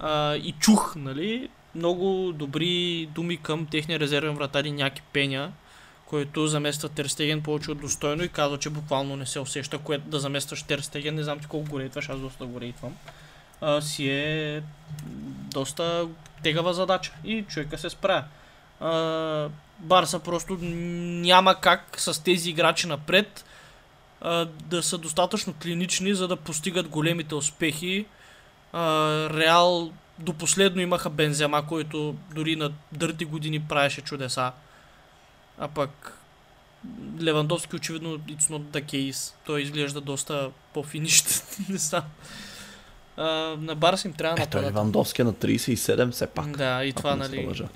а, и чух, нали, много добри думи към техния резервен вратар и Няки Пеня, който замества Терстеген повече достойно и казва, че буквално не се усеща, което да заместваш Терстеген, не знам ти колко го рейтваш, аз доста го рейтвам. А, си е доста тегава задача и човека се справя. А, Барса просто няма как с тези играчи напред а, да са достатъчно клинични, за да постигат големите успехи. А, Реал до последно имаха Бензема, който дори на дърти години правеше чудеса. А пък Левандовски очевидно it's not the case. Той изглежда доста по-финищ. Не знам. А, на Барса им трябва Ето, нападател. Левандовски е на 37 все пак. Да, и това, нали. лъжа.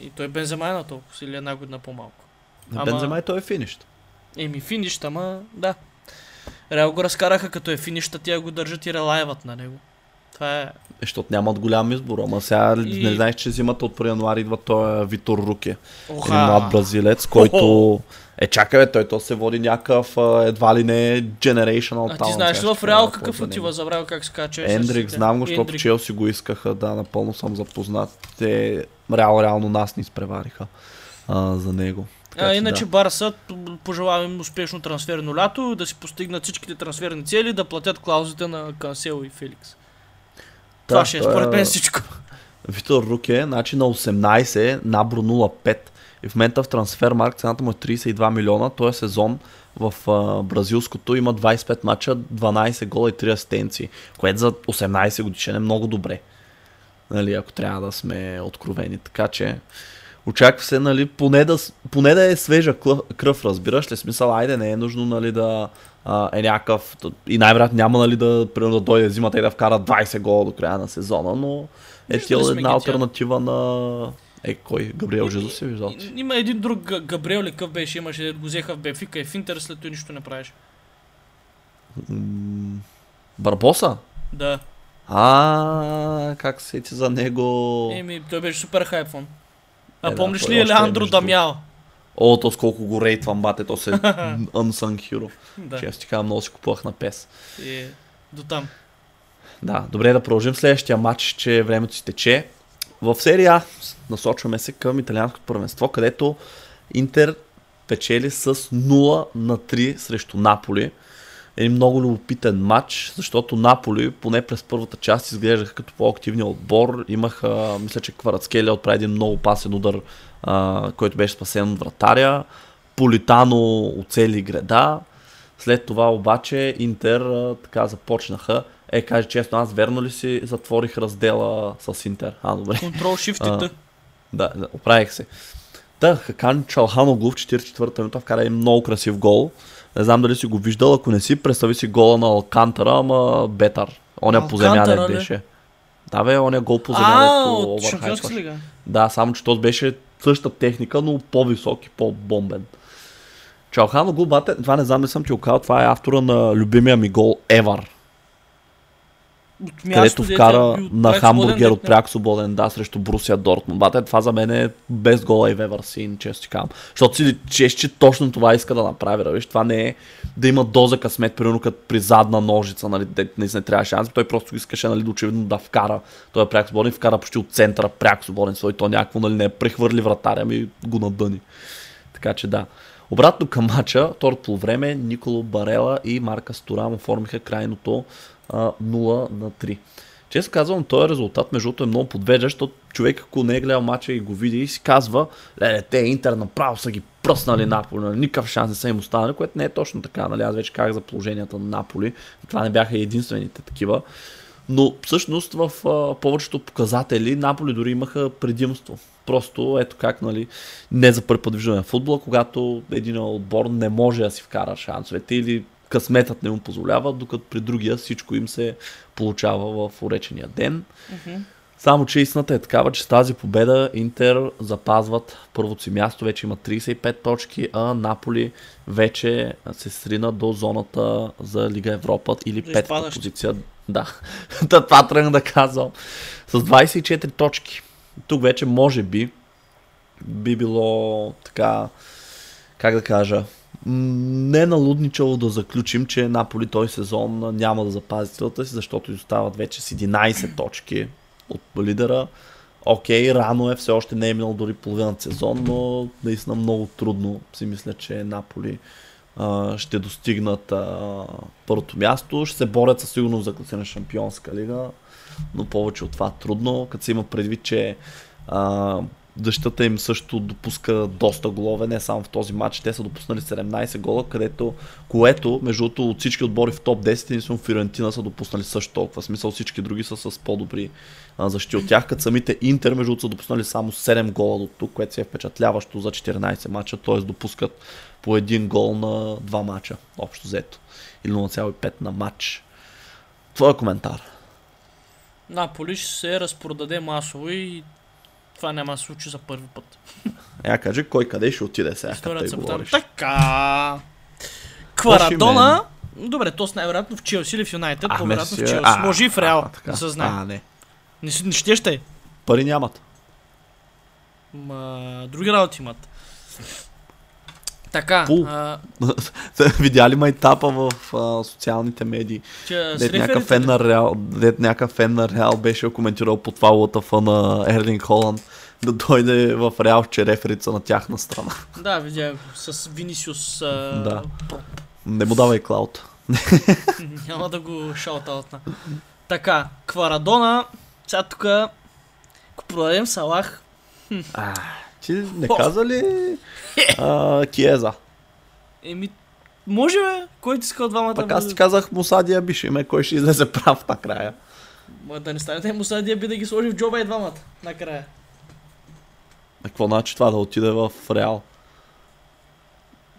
И той Бензема е на толкова, или една година по-малко. На Ама- Бензема и той е финишт. Еми, финиш, ама да. Реал го разкараха като е финиш, тя го държат и релайват на него. Това е... Защото нямат голям избор, ама сега И- не знаеш, че зимата от 1 януари идва той Витор Руке. Един млад бразилец, който е чакай, бе, той то се води някакъв а, едва ли не generational А talent. ти знаеш ли в Реал какъв отива? Забравя как се че Ендрик, знам го, защото. Челси го искаха, да, напълно съм запознат. Те реал, реално нас ни изпревариха а, за него. Така А, че иначе да. Барса пожелавам им успешно трансферно лято, да си постигнат всичките трансферни цели, да платят клаузите на Кансело и Феликс. Това ще е той според мен всичко. Витор Руке, значи на 18, набро 0,5. И в момента в трансфермарк цената му е 32 милиона. Този сезон в а, бразилското има 25 мача, 12 гола и 3 асистенции, което за 18 годишен е много добре. Нали, ако трябва да сме откровени. Така че, Очаква се, нали, поне да, поне да е свежа кръв, разбираш ли? Смисъл, айде, не е нужно, нали, да а, е някакъв... И най-вероятно няма, нали, да, примерно, да дойде зимата и да вкара 20 гола до края на сезона, но е тил една альтернатива на... Е, кой? Габриел Жезус си виждал? Има един друг Га- Габриел ли къв беше, имаше, го взеха в Бенфика и в Интер, след това нищо не правиш. Барбоса? Да. А, как се ти за него? Еми, той беше супер хайпван. А Е, да, помниш той ли е Елеандро между- Дамяо? О, то с колко го рейтвам, бате, то се unsung hero. Да. Че аз ти казвам, много си купувах на пес. И до там. Да, добре да продължим следващия матч, че времето си тече. В серия насочваме се към италианското първенство, където Интер печели с 0 на 3 срещу Наполи. Един много любопитен матч, защото Наполи, поне през първата част, изглеждаха като по-активния отбор. Имаха, мисля, че Кварацкелия отправи един много пасен удар, а, който беше спасен от вратаря. Политано оцели града. След това обаче Интер а, така започнаха. Е, каже честно, аз верно ли си затворих раздела с Интер? А, добре. Контрол. Т. Да, да, оправих се. Та, Хакан Чалханоглу в 44-та минута вкара един много красив гол. Не знам дали си го виждал, ако не си, представи си гола на Алкантара, ама бетар. Оня по земя не беше. Да бе, оня гол по земя, А, дето. Да, само че този беше същата техника, но по-висок и по-бомбен. Чалхано гол, бате, това не знам, не съм ти го това е автора на любимия ми гол Евар, От където място, е вкара бил на пряк хамбургер от пряк свободен, да, срещу Брусия Дортмунд. Бате, това за мен е без гола и Евер син, често ти казвам. Защото си чеш, че точно това иска да направи, да, виж, това не е да има доза късмет, примерно като при задна ножица, нали, де, не, не трябва шанс, той просто искаше, нали, очевидно да вкара, той е пряк свободен, вкара почти от центъра пряк свободен, свой, то някакво, нали, не е прехвърли вратаря, ми го надъни. Така че да. Обратно към матча, второто полувреме, Николо Барела и Марка Сторам оформиха крайното а, 0 на 3. Често казвам, този резултат, между другото, е много подвеждащ, защото човек, ако не е гледал матча и го види, си казва, леле, те Интер направо са ги пръснали Наполи, нали, никакъв шанс не са им останали, което не е точно така, нали, аз вече казах за положенията на Наполи, това не бяха единствените такива, но всъщност в а, повечето показатели Наполи дори имаха предимство. Просто ето как, нали, не за първи път футбола, когато един отбор не може да си вкара шансовете или късметът не му позволява, докато при другия всичко им се получава в уречения ден. Мгм. Само, че истината е такава, че с тази победа Интер запазват първото си място, вече има 35 точки, а Наполи вече се срина до зоната за Лига Европа или За петата позиция. Да, Та това тръгна да казвам. С 24 точки. Тук вече може би би било така, как да кажа, не налудничало да заключим, че Наполи този сезон няма да запази целата си, защото изостават вече с 11 точки от лидера. Окей, рано е, все още не е минал дори половината сезон, но наистина много трудно си мисля, че Наполи а, ще достигнат а, първото място. Ще се борят със сигурност за класиране Шампионска лига, но повече от това трудно, като се има предвид, че а, защитата им също допуска доста голове, не само в този матч. Те са допуснали 17 гола, където, което, между другото, от всички отбори в топ 10, единствено Фиорентина са допуснали също толкова. В смисъл всички други са с по-добри защити от тях, като самите Интер, между другото, са допуснали само 7 гола до тук, което си е впечатляващо за 14 мача, т.е. допускат по един гол на два мача, общо взето. Или 0,5 на матч. Твоя коментар. Наполи ще се разпродаде масово и това няма да се случи за първи път. Я кажи кой къде ще отиде сега, като се говориш. Така. Кварадона. Добре, то с най-вероятно в Челси или в Юнайтед. По-вероятно в Челси. Може и в Реал. Не се знае. А, не. Не, не ще ще. Пари нямат. Ма, други работи имат. Така, Пул. а, Видя ли майтапа в а, социалните медии? че Дет някакъв фен на Реал, дет някакъв фен на Реал беше коментирал по това лътъфа на Ерлинг Холанд да дойде в Реал, че реферица на тяхна страна. Да, видях го, с Винисиус. А... Да. Не му давай клауд. Няма да го шаутаутна. Така, Кварадона. Сега тук, ако продадем Салах, ти не каза ли а, Киеза? еми, може бе, кой ти иска от двамата? Да аз ти казах Мусадия Биши, ме кой ще излезе прав накрая. Ма да не стане те Муса Диаби да ги сложи в джоба и двамата. Накрая. А какво значи това да отиде в Реал?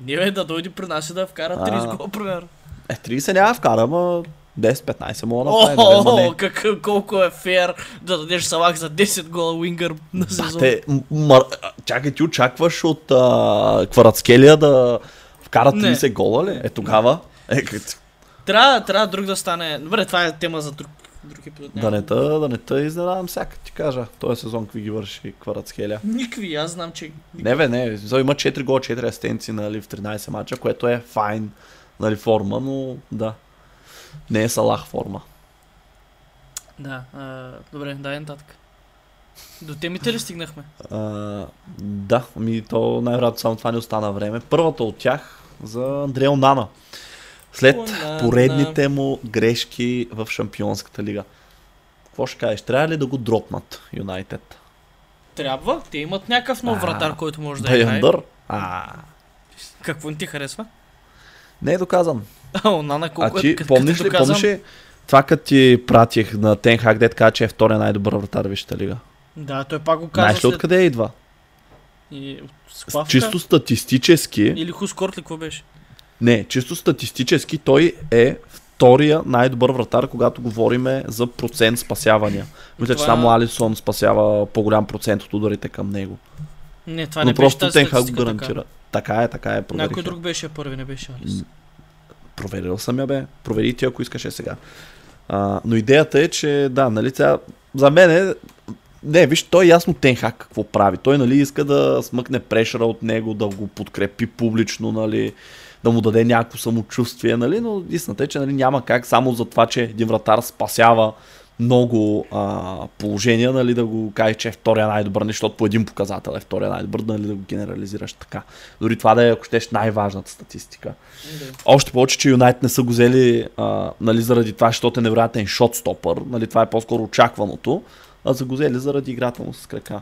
Не бе, да дойде при нас и да вкара А. 30 гола, пример. Е, 30 няма вкара, ма 10-15 мога да направи. нали, ма не. О, как, колко е фер да дадеш салак за 10 гола Уингър на сезон. Бате, м- м- а, чакай, ти очакваш от а, Кварацкелия да вкара Не. 30 гола ли? Е, тогава. Е, как- Трябва, трябва друг да стане. Добре, това е тема за друг, друг епизод. да не те, да не те изненадам всяка, ти кажа. Този сезон какви ги върши Кварацкелия. Никакви, аз знам, че... Не бе, не, има 4 гола, 4 асистенции нали, в 13 мача, което е файн нали, форма, но да. Не е Салах форма. Да, а, добре, дай нататък. До темите ли стигнахме? А, да, ми то най-вероятно само това не остана време. Първата от тях за Андрея Онана. След Онана. поредните му грешки в Шампионската лига. Какво ще кажеш? Трябва ли да го дропнат Юнайтед? Трябва. Те имат някакъв нов вратар, който може да играе. Байандър? А, Какво не ти харесва? не е доказан. А, Онана колко а ти е, като- помниш като ли, доказан? помниш ли това като ти пратих на Тенхак, дет каза, че е втория най-добър вратар в Висшата лига? Да, той пак го каза Знаеш ли след... откъде идва? И... Клавка? Чисто статистически, Или Хускорт ли какво беше? не, чисто статистически той е втория най-добър вратар, когато говориме за процент спасявания. Мисля, че Това- само Алисон спасява по-голям процент от ударите към него. Не, това Но не беше просто тази Тенхак го гарантира. Така е, така е. проверих Някой друг беше първи, не беше Алис. Проверил съм я, бе. Провери ти, ако искаш е сега. А, но идеята е, че да, нали, сега, за мен е, не, виж, той е ясно Тенхак какво прави. Той, нали, иска да смъкне прешера от него, да го подкрепи публично, нали, да му даде някакво самочувствие, нали, но истината е, че нали, няма как само за това, че един вратар спасява много а, положения, нали, да го кажеш, че е втория най-добър, защото по един показател е втория най-добър, нали, да го генерализираш така. Дори това да е, ако щеш, най-важната статистика. Още повече, че Юнайт не са го взели а, нали, заради това, защото е невероятен шотстопър. Нали, това е по-скоро очакваното. А са го взели заради играта му с крака.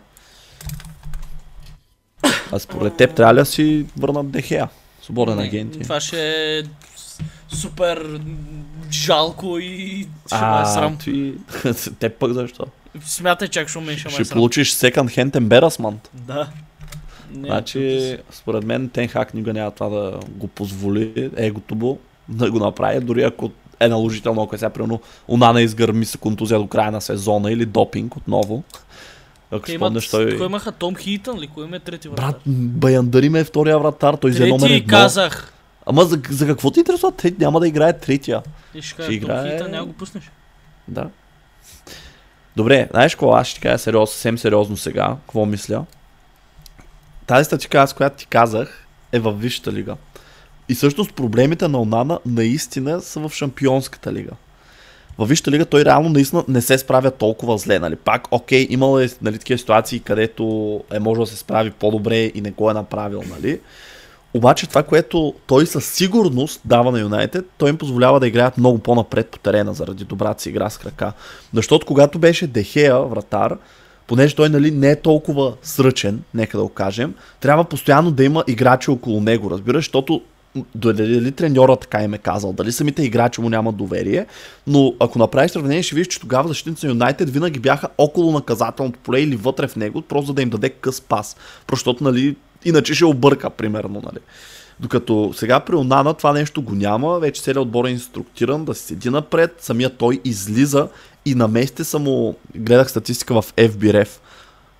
А според теб трябва ли да си върнат Дехея? Свободен агент. е. Това ще е супер жалко и ще ме е А, срам. ти... Те пък защо? Смятай чак, ще ме ще ме е Ще срам. получиш second hand embarrassment. Да. Не, Значи, според мен Тенхак никога няма това да го позволи, егото му, да го направи, дори ако е наложително, ако е сега, примерно, Унана изгърми се контузия до края на сезона или допинг отново. Ако Те имат, спомняш, той... кой имаха Том Хитън ли? Кой им е трети вратар? Брат, Баяндари ме е втория вратар, той взе номер трети едно. казах. Ама за, за какво ти интересува? Те няма да играе третия. И ще Ще играе- Хитън няма го пуснеш. Да. Добре, знаеш какво? Аз ще ти кажа сериозно, съвсем сериозно сега. Какво мисля? Тази статика, с която ти казах, е във Висшата лига. И всъщност проблемите на Онана наистина са в Шампионската лига. Във Висшата лига той реално наистина не се справя толкова зле. Нали? Пак, окей, имало е нали, такива ситуации, където е може да се справи по-добре и не го е направил. Нали? Обаче това, което той със сигурност дава на Юнайтед, той им позволява да играят много по-напред по терена заради добрата си игра с крака. Защото когато беше Дехея, вратар, понеже той нали, не е толкова сръчен, нека да го кажем, трябва постоянно да има играчи около него, разбираш, защото дали треньора така им е казал, дали самите играчи му нямат доверие, но ако направиш сравнение, ще видиш, че тогава защитници на Юнайтед винаги бяха около наказателното поле или вътре в него, просто да им даде къс пас. Защото, нали, иначе ще обърка, примерно, нали. Докато сега при Онана това нещо го няма, вече целият отбор е инструктиран да седи напред, самия той излиза и на месте са му, гледах статистика в FBRF,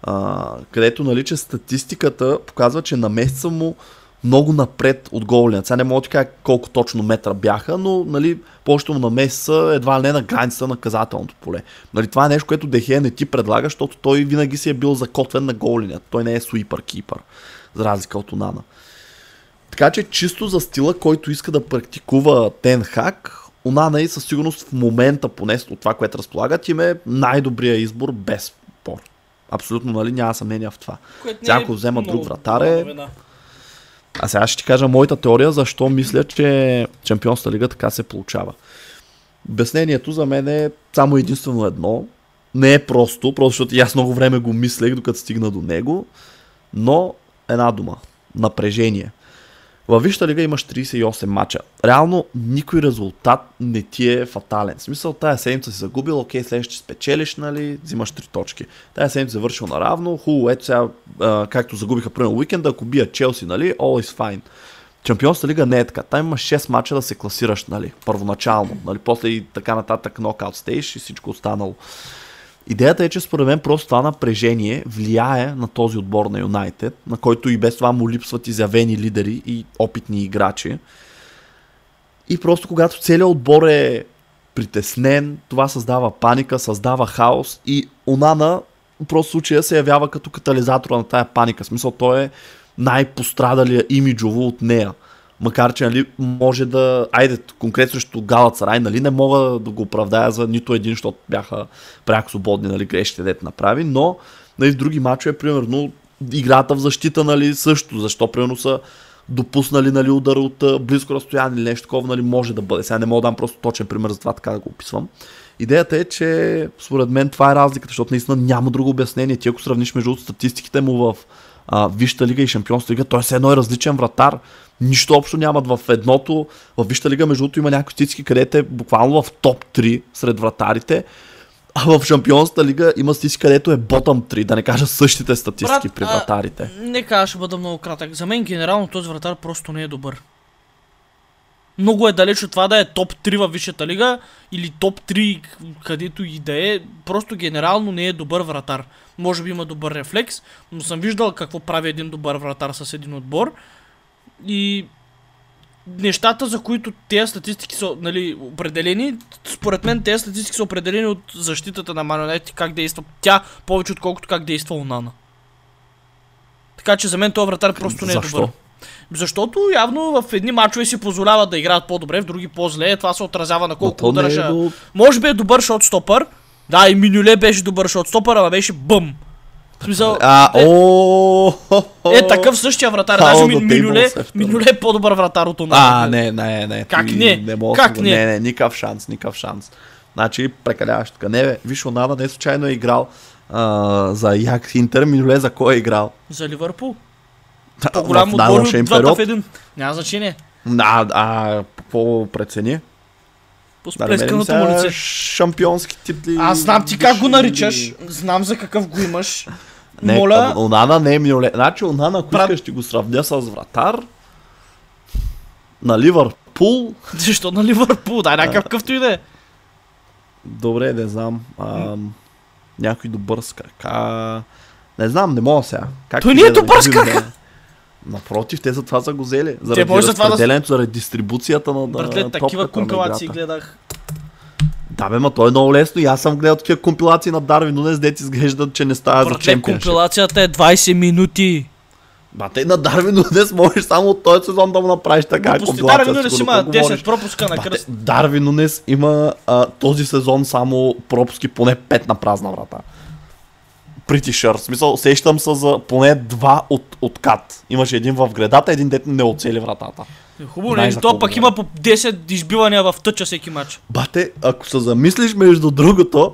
а, където нали, че статистиката показва, че на месеца му много напред от голния. Сега не мога да ти кажа колко точно метра бяха, но нали, повечето му месеца едва не на границата на наказателното поле. Нали, това е нещо, което Дехея не ти предлага, защото той винаги си е бил закотвен на голния. Той не е суипър кипър, за разлика от Онана. Така че чисто за стила, който иска да практикува Тенхак, Онана и със сигурност в момента, поне от това, което разполагат, им е най-добрия избор без спор. Абсолютно, нали, няма съмнение в това. Сега, е ако взема много друг вратар, е-. А сега ще ти кажа моята теория, защо мисля, че Чемпионската лига така се получава. Обяснението за мен е само единствено едно. Не е просто, просто защото аз много време го мислех, докато стигна до него, но една дума. Напрежение. Във Висшата лига имаш 38 мача. Реално никой резултат не ти е фатален. В смисъл, тая седмица си загубил, окей, следващия спечелиш, нали, взимаш 3 точки. Тая седмица завършил наравно, хубаво, ето сега, както загубиха примерно уикенда, ако бия Челси, нали, all is fine. Чемпионската лига не е така. Там има 6 мача да се класираш, нали, първоначално, нали, после и така нататък нокаут стейж и всичко останало. Идеята е, че според мен просто това напрежение влияе на този отбор на Юнайтед, на който и без това му липсват изявени лидери и опитни играчи. И просто когато целият отбор е притеснен, това създава паника, създава хаос и Онана просто случая се явява като катализатора на тая паника. В смисъл той е най-пострадалия имиджово от нея. Макар, че нали, може да... Айде, конкретно срещу Галацарай, нали, не мога да го оправдая за нито един, защото бяха пряко свободни нали, грешките, дете направи, но нали, в други мачове, примерно, играта в защита, нали, също. Защо, примерно, са допуснали нали, удар от близко разстояние или нещо такова, нали, може да бъде. Сега не мога да дам просто точен пример за това, така да го описвам. Идеята е, че според мен това е разликата, защото наистина няма друго обяснение. Ти ако сравниш между статистиките му в а, Висшата лига и Шампионска лига, той е едно е различен вратар. Нищо общо нямат в едното. В Висшата лига, между другото, има някои статистики, където е буквално в топ 3 сред вратарите. А в Шампионската лига има статистика, където е ботъм 3, да не кажа същите статистики Брат, при вратарите. А, не кажа, ще бъда много кратък. За мен генерално този вратар просто не е добър. Много е далеч от това да е топ 3 във Висшата лига или топ 3 където и да е. Просто генерално не е добър вратар. Може би има добър рефлекс, но съм виждал какво прави един добър вратар с един отбор. И нещата, за които тези статистики са нали, определени, според мен тези статистики са определени от защитата на Манионет и как действа тя, повече отколкото как действа Онана. Така че за мен този вратар просто не е Защо? добър. Защото явно в едни мачове си позволяват да играят по-добре, в други по-зле. Това се отразява на колко е удържа. до... Може би е добър шотстопър. Да, и Минюле беше добър шотстопър, ама беше бъм. В смисъл, А, е, о, е такъв същия вратар. Даже Ми- Минюле. Минюле е по-добър вратар от Онана. А, не, не, не. Как не? не мога Как не? Не, не, никакъв шанс, никакъв шанс. Значи прекаляваш тук. Не, бе, виж, Онана не случайно е играл а, за Як Интер, Миноле за кой е играл? За Ливърпул. По-голям отбор от двата в един. Няма значение. А, а, какво прецени? По сплесканото му лице. шампионски титли. Аз знам ти как го наричаш. Знам за какъв го имаш. Не, Моля, Онана не е Миноле. Значи Онана, ако искаш, ще го сравня с вратар на Ливърпул. защо на Ливърпул? Дай някакъв какъвто и да е. Добре, не знам. А, някой добър с крака. Не знам, не мога сега. Как Той не е добър с крака. Напротив, те за това са го взели. Заради може за това да- заради дистрибуцията на, на Братле, топката такива на компилации гледах. Да, бе, ма то е много лесно. И аз съм гледал такива компилации на Дарвин Нунес, дете изглеждат, че не става за Братле, чемпионшип. компилацията е 20 минути. Ба, те на Дарвин Нунес можеш само от този сезон да му направиш така Глупости. компилация. Дарвин Нунес има какво 10 говориш? пропуска на кръст. Дарвин Нунес има а, този сезон само пропуски поне 5 на празна врата. Sure. В смисъл, сещам се за поне два от, откат. Имаше един в гредата, един дет не оцели вратата. Хубаво, не, за то пък има по 10 избивания в тъча всеки матч. Бате, ако се замислиш между другото,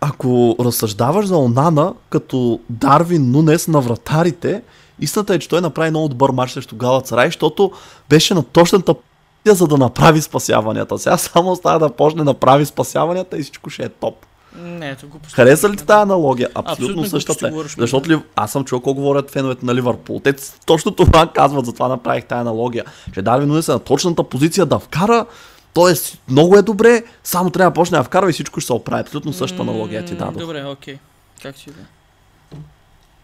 ако разсъждаваш за Онана като Дарвин Нунес на вратарите, истината е, че той направи много добър матч срещу Галацарай, защото беше на точната за да направи спасяванията. Сега само остава да почне да направи спасяванията и всичко ще е топ. Не, ето го Хареса ли ти тази аналогия? Абсолютно, Абсолютно същата е. говориш, Защото ли, аз съм чул колко говорят феновете на Ливърпул. Те точно това казват, затова направих тази аналогия. Че Дарвин Нунес е на точната позиция да вкара, Тоест, много е добре, само трябва да почне да вкарва и всичко ще се оправи. Абсолютно същата аналогия ти дадох. Добре, окей. Как си да?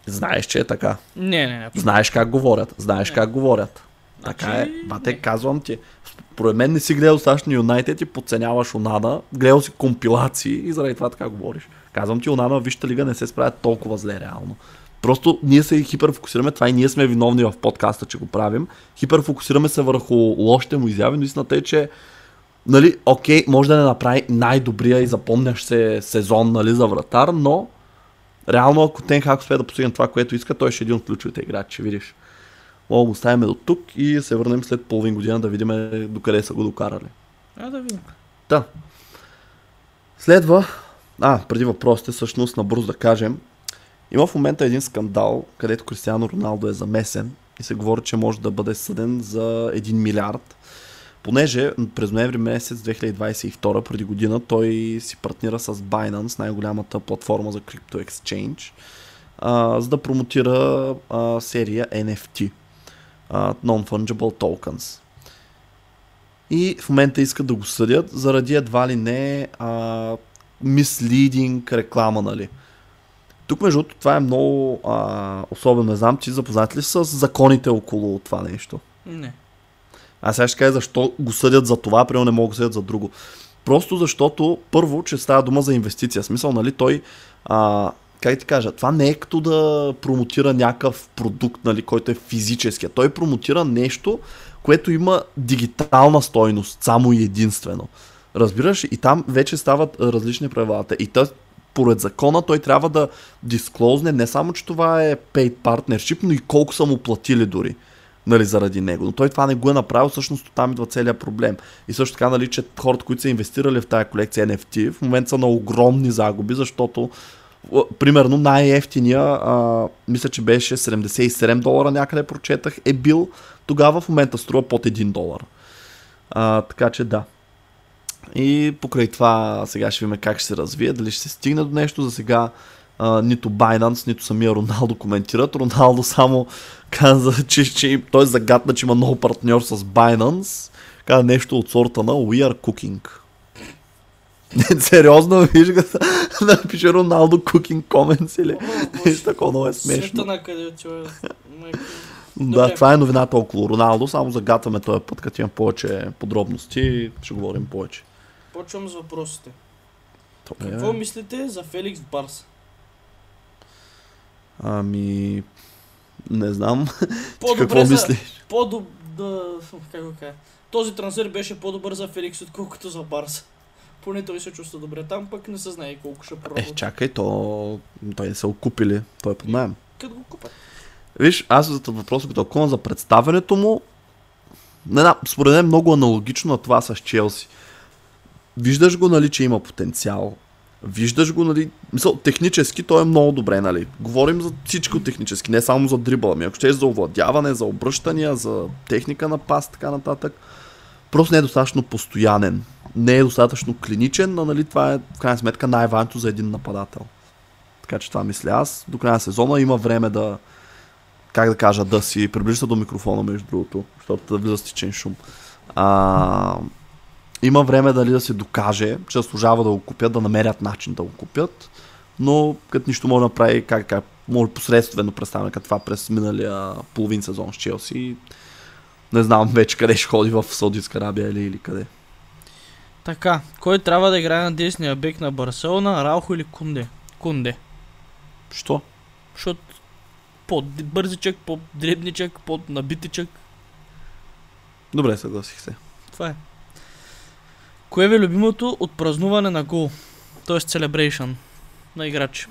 Знаеш, че е така. Не, не, не. Знаеш как говорят. Знаеш как говорят. Така е. Значи, Бате, не. казвам ти. Според мен не си гледал достатъчно Юнайтед и подценяваш Онана. Гледал си компилации и заради това така говориш. Казвам ти, Онана в Висшата лига не се справят толкова зле реално. Просто ние се хиперфокусираме, това и ние сме виновни в подкаста, че го правим. Хиперфокусираме се върху лошите му изяви, но истината е, че нали, окей, може да не направи най-добрия и запомнящ се сезон нали, за вратар, но реално ако Тенхак успее да постигне това, което иска, той ще е един от ключовите играчи, видиш. Да го оставим до тук и се върнем след половин година да видим докъде са го докарали. А, да видим. Да. Следва, а, преди въпросите, всъщност, набързо да кажем, има в момента един скандал, където Кристиано Роналдо е замесен и се говори, че може да бъде съден за 1 милиард. Понеже през ноември месец 2022, преди година, той си партнира с Binance, най-голямата платформа за Exchange, а, за да промотира а, серия NFT, а, Non-Fungible Tokens. И в момента искат да го съдят заради едва ли не а, misleading реклама, нали. Тук, между другото, това е много а, особено. Не знам, ти запознати ли с законите около това нещо? Не. Аз сега ще кажа защо го съдят за това, примерно не могат да съдят за друго. Просто защото, първо, че става дума за инвестиция. Смисъл, нали, той, а, как ти кажа, това не е като да промотира някакъв продукт, нали, който е физическия. Той промотира нещо, което има дигитална стойност, само и единствено. Разбираш? И там вече стават различни правилата. И той, поред закона, той трябва да дисклозне не само, че това е paid partnership, но и колко са му платили дори нали, заради него. Но той това не го е направил, всъщност там идва целият проблем. И също така, нали, че хората, които са инвестирали в тази колекция NFT, в момента са на огромни загуби, защото примерно най-ефтиния, а, мисля, че беше 77 долара някъде прочетах, е бил тогава в момента струва под 1 долар. А, така че да. И покрай това сега ще видим как ще се развие, дали ще се стигне до нещо. За сега а, нито Binance, нито самия Роналдо коментират. Роналдо само каза, че, че той загадна, че има много партньор с Binance. Каза нещо от сорта на We are cooking. Сериозно, виж да напише Роналдо cooking comments или нещо такова много е смешно. На къде отива. Да, това е новината около Роналдо, само загатваме този път, като имам повече подробности, ще говорим повече. Почвам с въпросите. Добре. Какво мислите за Феликс в Барса? Ами, не знам. По-добре какво за... мислиш? По-доб... Да... Как го кажа? Този трансфер беше по-добър за Феликс, отколкото за Барса. Поне той се чувства добре там, пък не се знае колко ще Е, проработи. чакай, то... Той не са го купили, той е под найем. Като го купат. Виж, аз за въпроса като акуна за представенето му, не знам, според мен е много аналогично на това с Челси. Виждаш го, нали, че има потенциал. Виждаш го, нали, мисъл, технически той е много добре, нали. Говорим за всичко технически, не само за дрибъла ми. Ако ще е за овладяване, за обръщания, за техника на пас, така нататък. Просто не е достатъчно постоянен. Не е достатъчно клиничен, но нали, това е в крайна сметка най-важното за един нападател. Така че това мисля аз. До края на сезона има време да, как да кажа, да си приближи се до микрофона, между другото, защото да влиза стичен шум. А, има време дали да се докаже, че заслужава да го купят, да намерят начин да го купят, но като нищо може да направи, как, как може посредствено представяме като това през миналия половин сезон с Челси. Не знам вече къде ще ходи в Саудитска Арабия или, или къде. Така, кой трябва да играе на десния бек на Барселона, Раухо или Кунде? Кунде. Що? Защото по-бързичък, по-дребничък, по-набитичък. Добре, съгласих се. Това е. Кое ви е любимото от празнуване на гол? Тоест celebration на играч.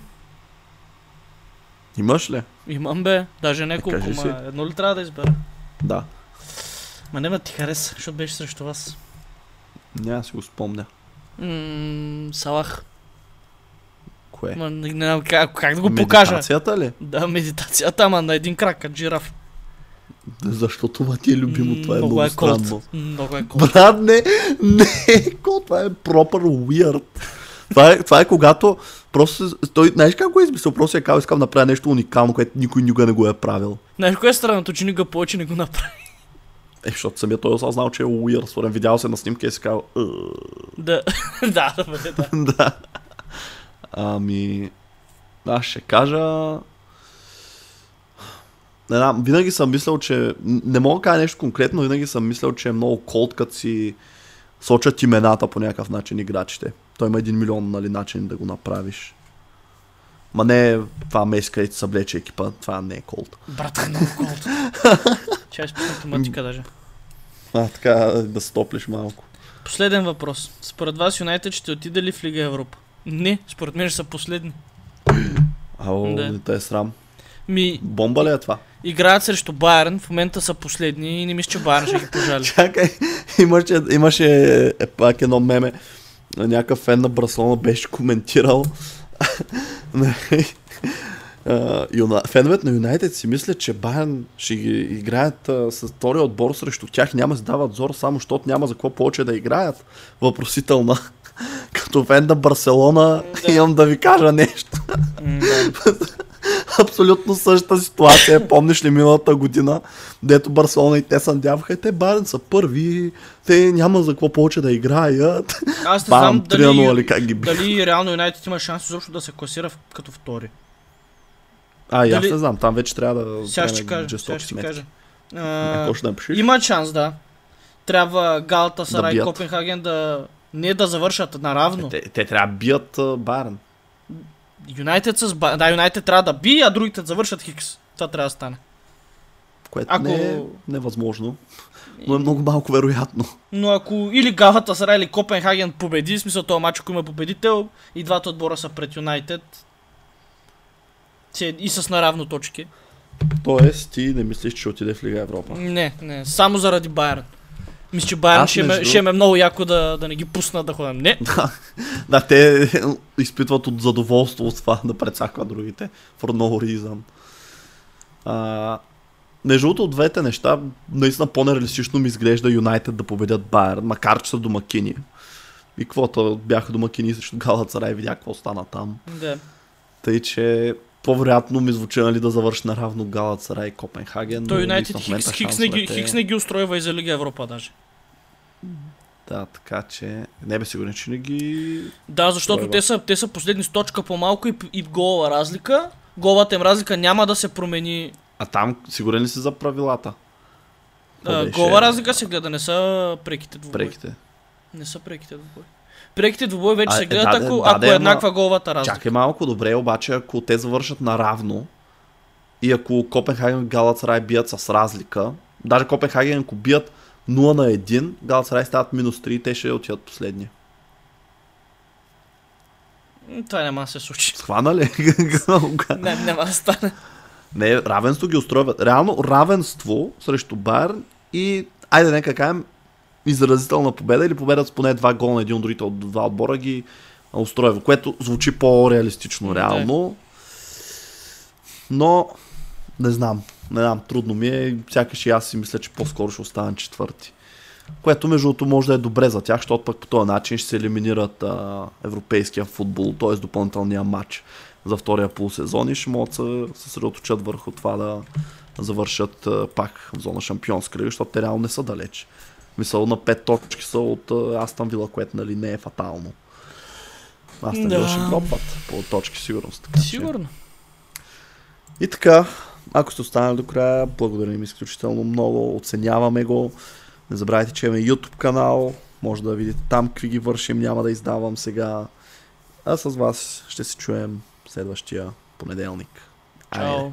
Имаш ли? Имам бе, даже няколко, кажи си. ма едно ли трябва да избера? Да. Ма няма да ти хареса, защото беше срещу вас. Няма да си го спомня. М- Салах. Кое? Ма, не, не как, как да го покажа. Медитацията ли? Да, медитацията, ама на един крак, като жираф. Защото това ти е любимо, това е много, е странно. Много е колт. Брат, не, не, ко, това е proper weird. Това е, това е когато просто, той, знаеш как го е измислил, просто е казал, искам да направя нещо уникално, което никой никога не го е правил. Знаеш кое е странното, че никога повече не го направи? Е, защото самия той е осъзнал, че е weird, според видял се на снимка и си казал, «Е, Да, да, да. Ами, аз ще кажа... Не знам, винаги съм мислял, че... Не мога да кажа нещо конкретно, винаги съм мислял, че е много колт, като си сочат имената по някакъв начин играчите. Той има един милион нали, начин да го направиш. Ма не е това Меси, където се влече екипа, това не е колт. Брат, е много колт. Чай списам математика даже. А, така да стоплиш малко. Последен въпрос. Според вас Юнайтед ще отиде ли в Лига Европа? Не, според мен ще са последни. Ало, Да. не те е срам. Ми, Бомба ли е това? играят срещу Байерн, в момента са последни и не мисля, че Байерн ще ги пожали. Чакай, имаше, имаше е, пак едно меме. Някакъв фен на Барселона беше коментирал. Uh. Феновете на Юнайтед си мислят, че Байерн ще ги играят uh, с втория отбор срещу тях. Няма да дават зор, само защото няма за какво повече да играят. Въпросителна. Като фен на Барселона Да. имам да ви кажа нещо. Да. Абсолютно същата ситуация. Помниш ли миналата година, дето Барселона и те се надяваха, те Байерн са първи, те няма за какво повече да играят. Аз не знам 3-0 дали, ли как ги бих. дали реално Юнайтед има шанс изобщо да се класира като втори. А, и аз дали- не знам, там вече трябва да Сега ще кажа. Сега ще кажа. А, напишеш? има шанс, да. Трябва Галата Сарай Да. Копенхаген да не да завършат наравно. Те, те трябва да бият а, Байерн. Юнайтед с Да, Юнайтед трябва да би, а другите да завършат Хикс. Това трябва да стане. Което Ако- не е невъзможно, но е много малко вероятно. Но ако или Галата или Копенхаген победи, в смисъл този матч, ако има победител, и двата отбора са пред Юнайтед. И с наравно точки. Тоест, ти не мислиш, че отиде в Лига Европа. Не, не, само заради Байерн. Мисля, че Байерн ще, ме, между ще ме много яко да, да не ги пусна да ходим. Не, Да, те изпитват от задоволство от това да прецакват другите. For no reason. А, между другото, от двете неща, наистина по-нереалистично ми изглежда Юнайтед да победят Байерн, макар че са домакини. И каквото бяха домакини срещу Галацарай, видя какво стана там. да. Тъй, че по-вероятно ми звучи нали, да завърши наравно Галацарай и Копенхаген. Той но Юнайтед Хикс, не ги, шансовете- Хикс не ги устройва и за Лига Европа даже. Да, така че не бе сигурен, че не ги... Да, защото те са, те са последни с точка по-малко и, и гола разлика. Голата им разлика няма да се промени. А там сигурен ли си за правилата? А, гола разлика се гледа, не са преките двубои. Преките. Не са преките двубои. Преките двубои вече А, се е, гледат, да, да, ако, да, ако да, е еднаква голата разлика. Чакай малко, добре, обаче ако те завършат наравно и ако Копенхаген и Галацарай бият с разлика, даже Копенхаген ако бият 0 на 1, Галацарай стават минус 3 и те ще отидат последния. М, Това няма да се случи. Схвана ли? не, няма да стане. Не, равенство ги устройват. Реално равенство срещу Байерн и, айде нека кажем, изразителна победа или победа с поне два гола на един от другите от два отбора ги устройва, което звучи по-реалистично реално. Но, не знам, не знам, трудно ми е. Сякаш и аз си мисля, че по-скоро ще останат четвърти. Което между другото може да е добре за тях, защото пък по този начин ще се елиминират а, европейския футбол, т.е. допълнителния матч за втория полусезон и ще могат да се съсредоточат върху това да завършат а, пак в зона шампионска лига, защото те реално не са далеч. Мисъл на 5 точки са от Астан Вила, което нали не е фатално. Астан Вила Да. ще дропват по точки сигурност. Така, че- Сигурно. и така, ако сте останали до края, благодарим изключително много, оценяваме го. Не забравяйте, че имаме YouTube канал, може да видите там какви ги вършим, няма да издавам сега. А с вас ще се чуем следващия понеделник. Айде. Чао.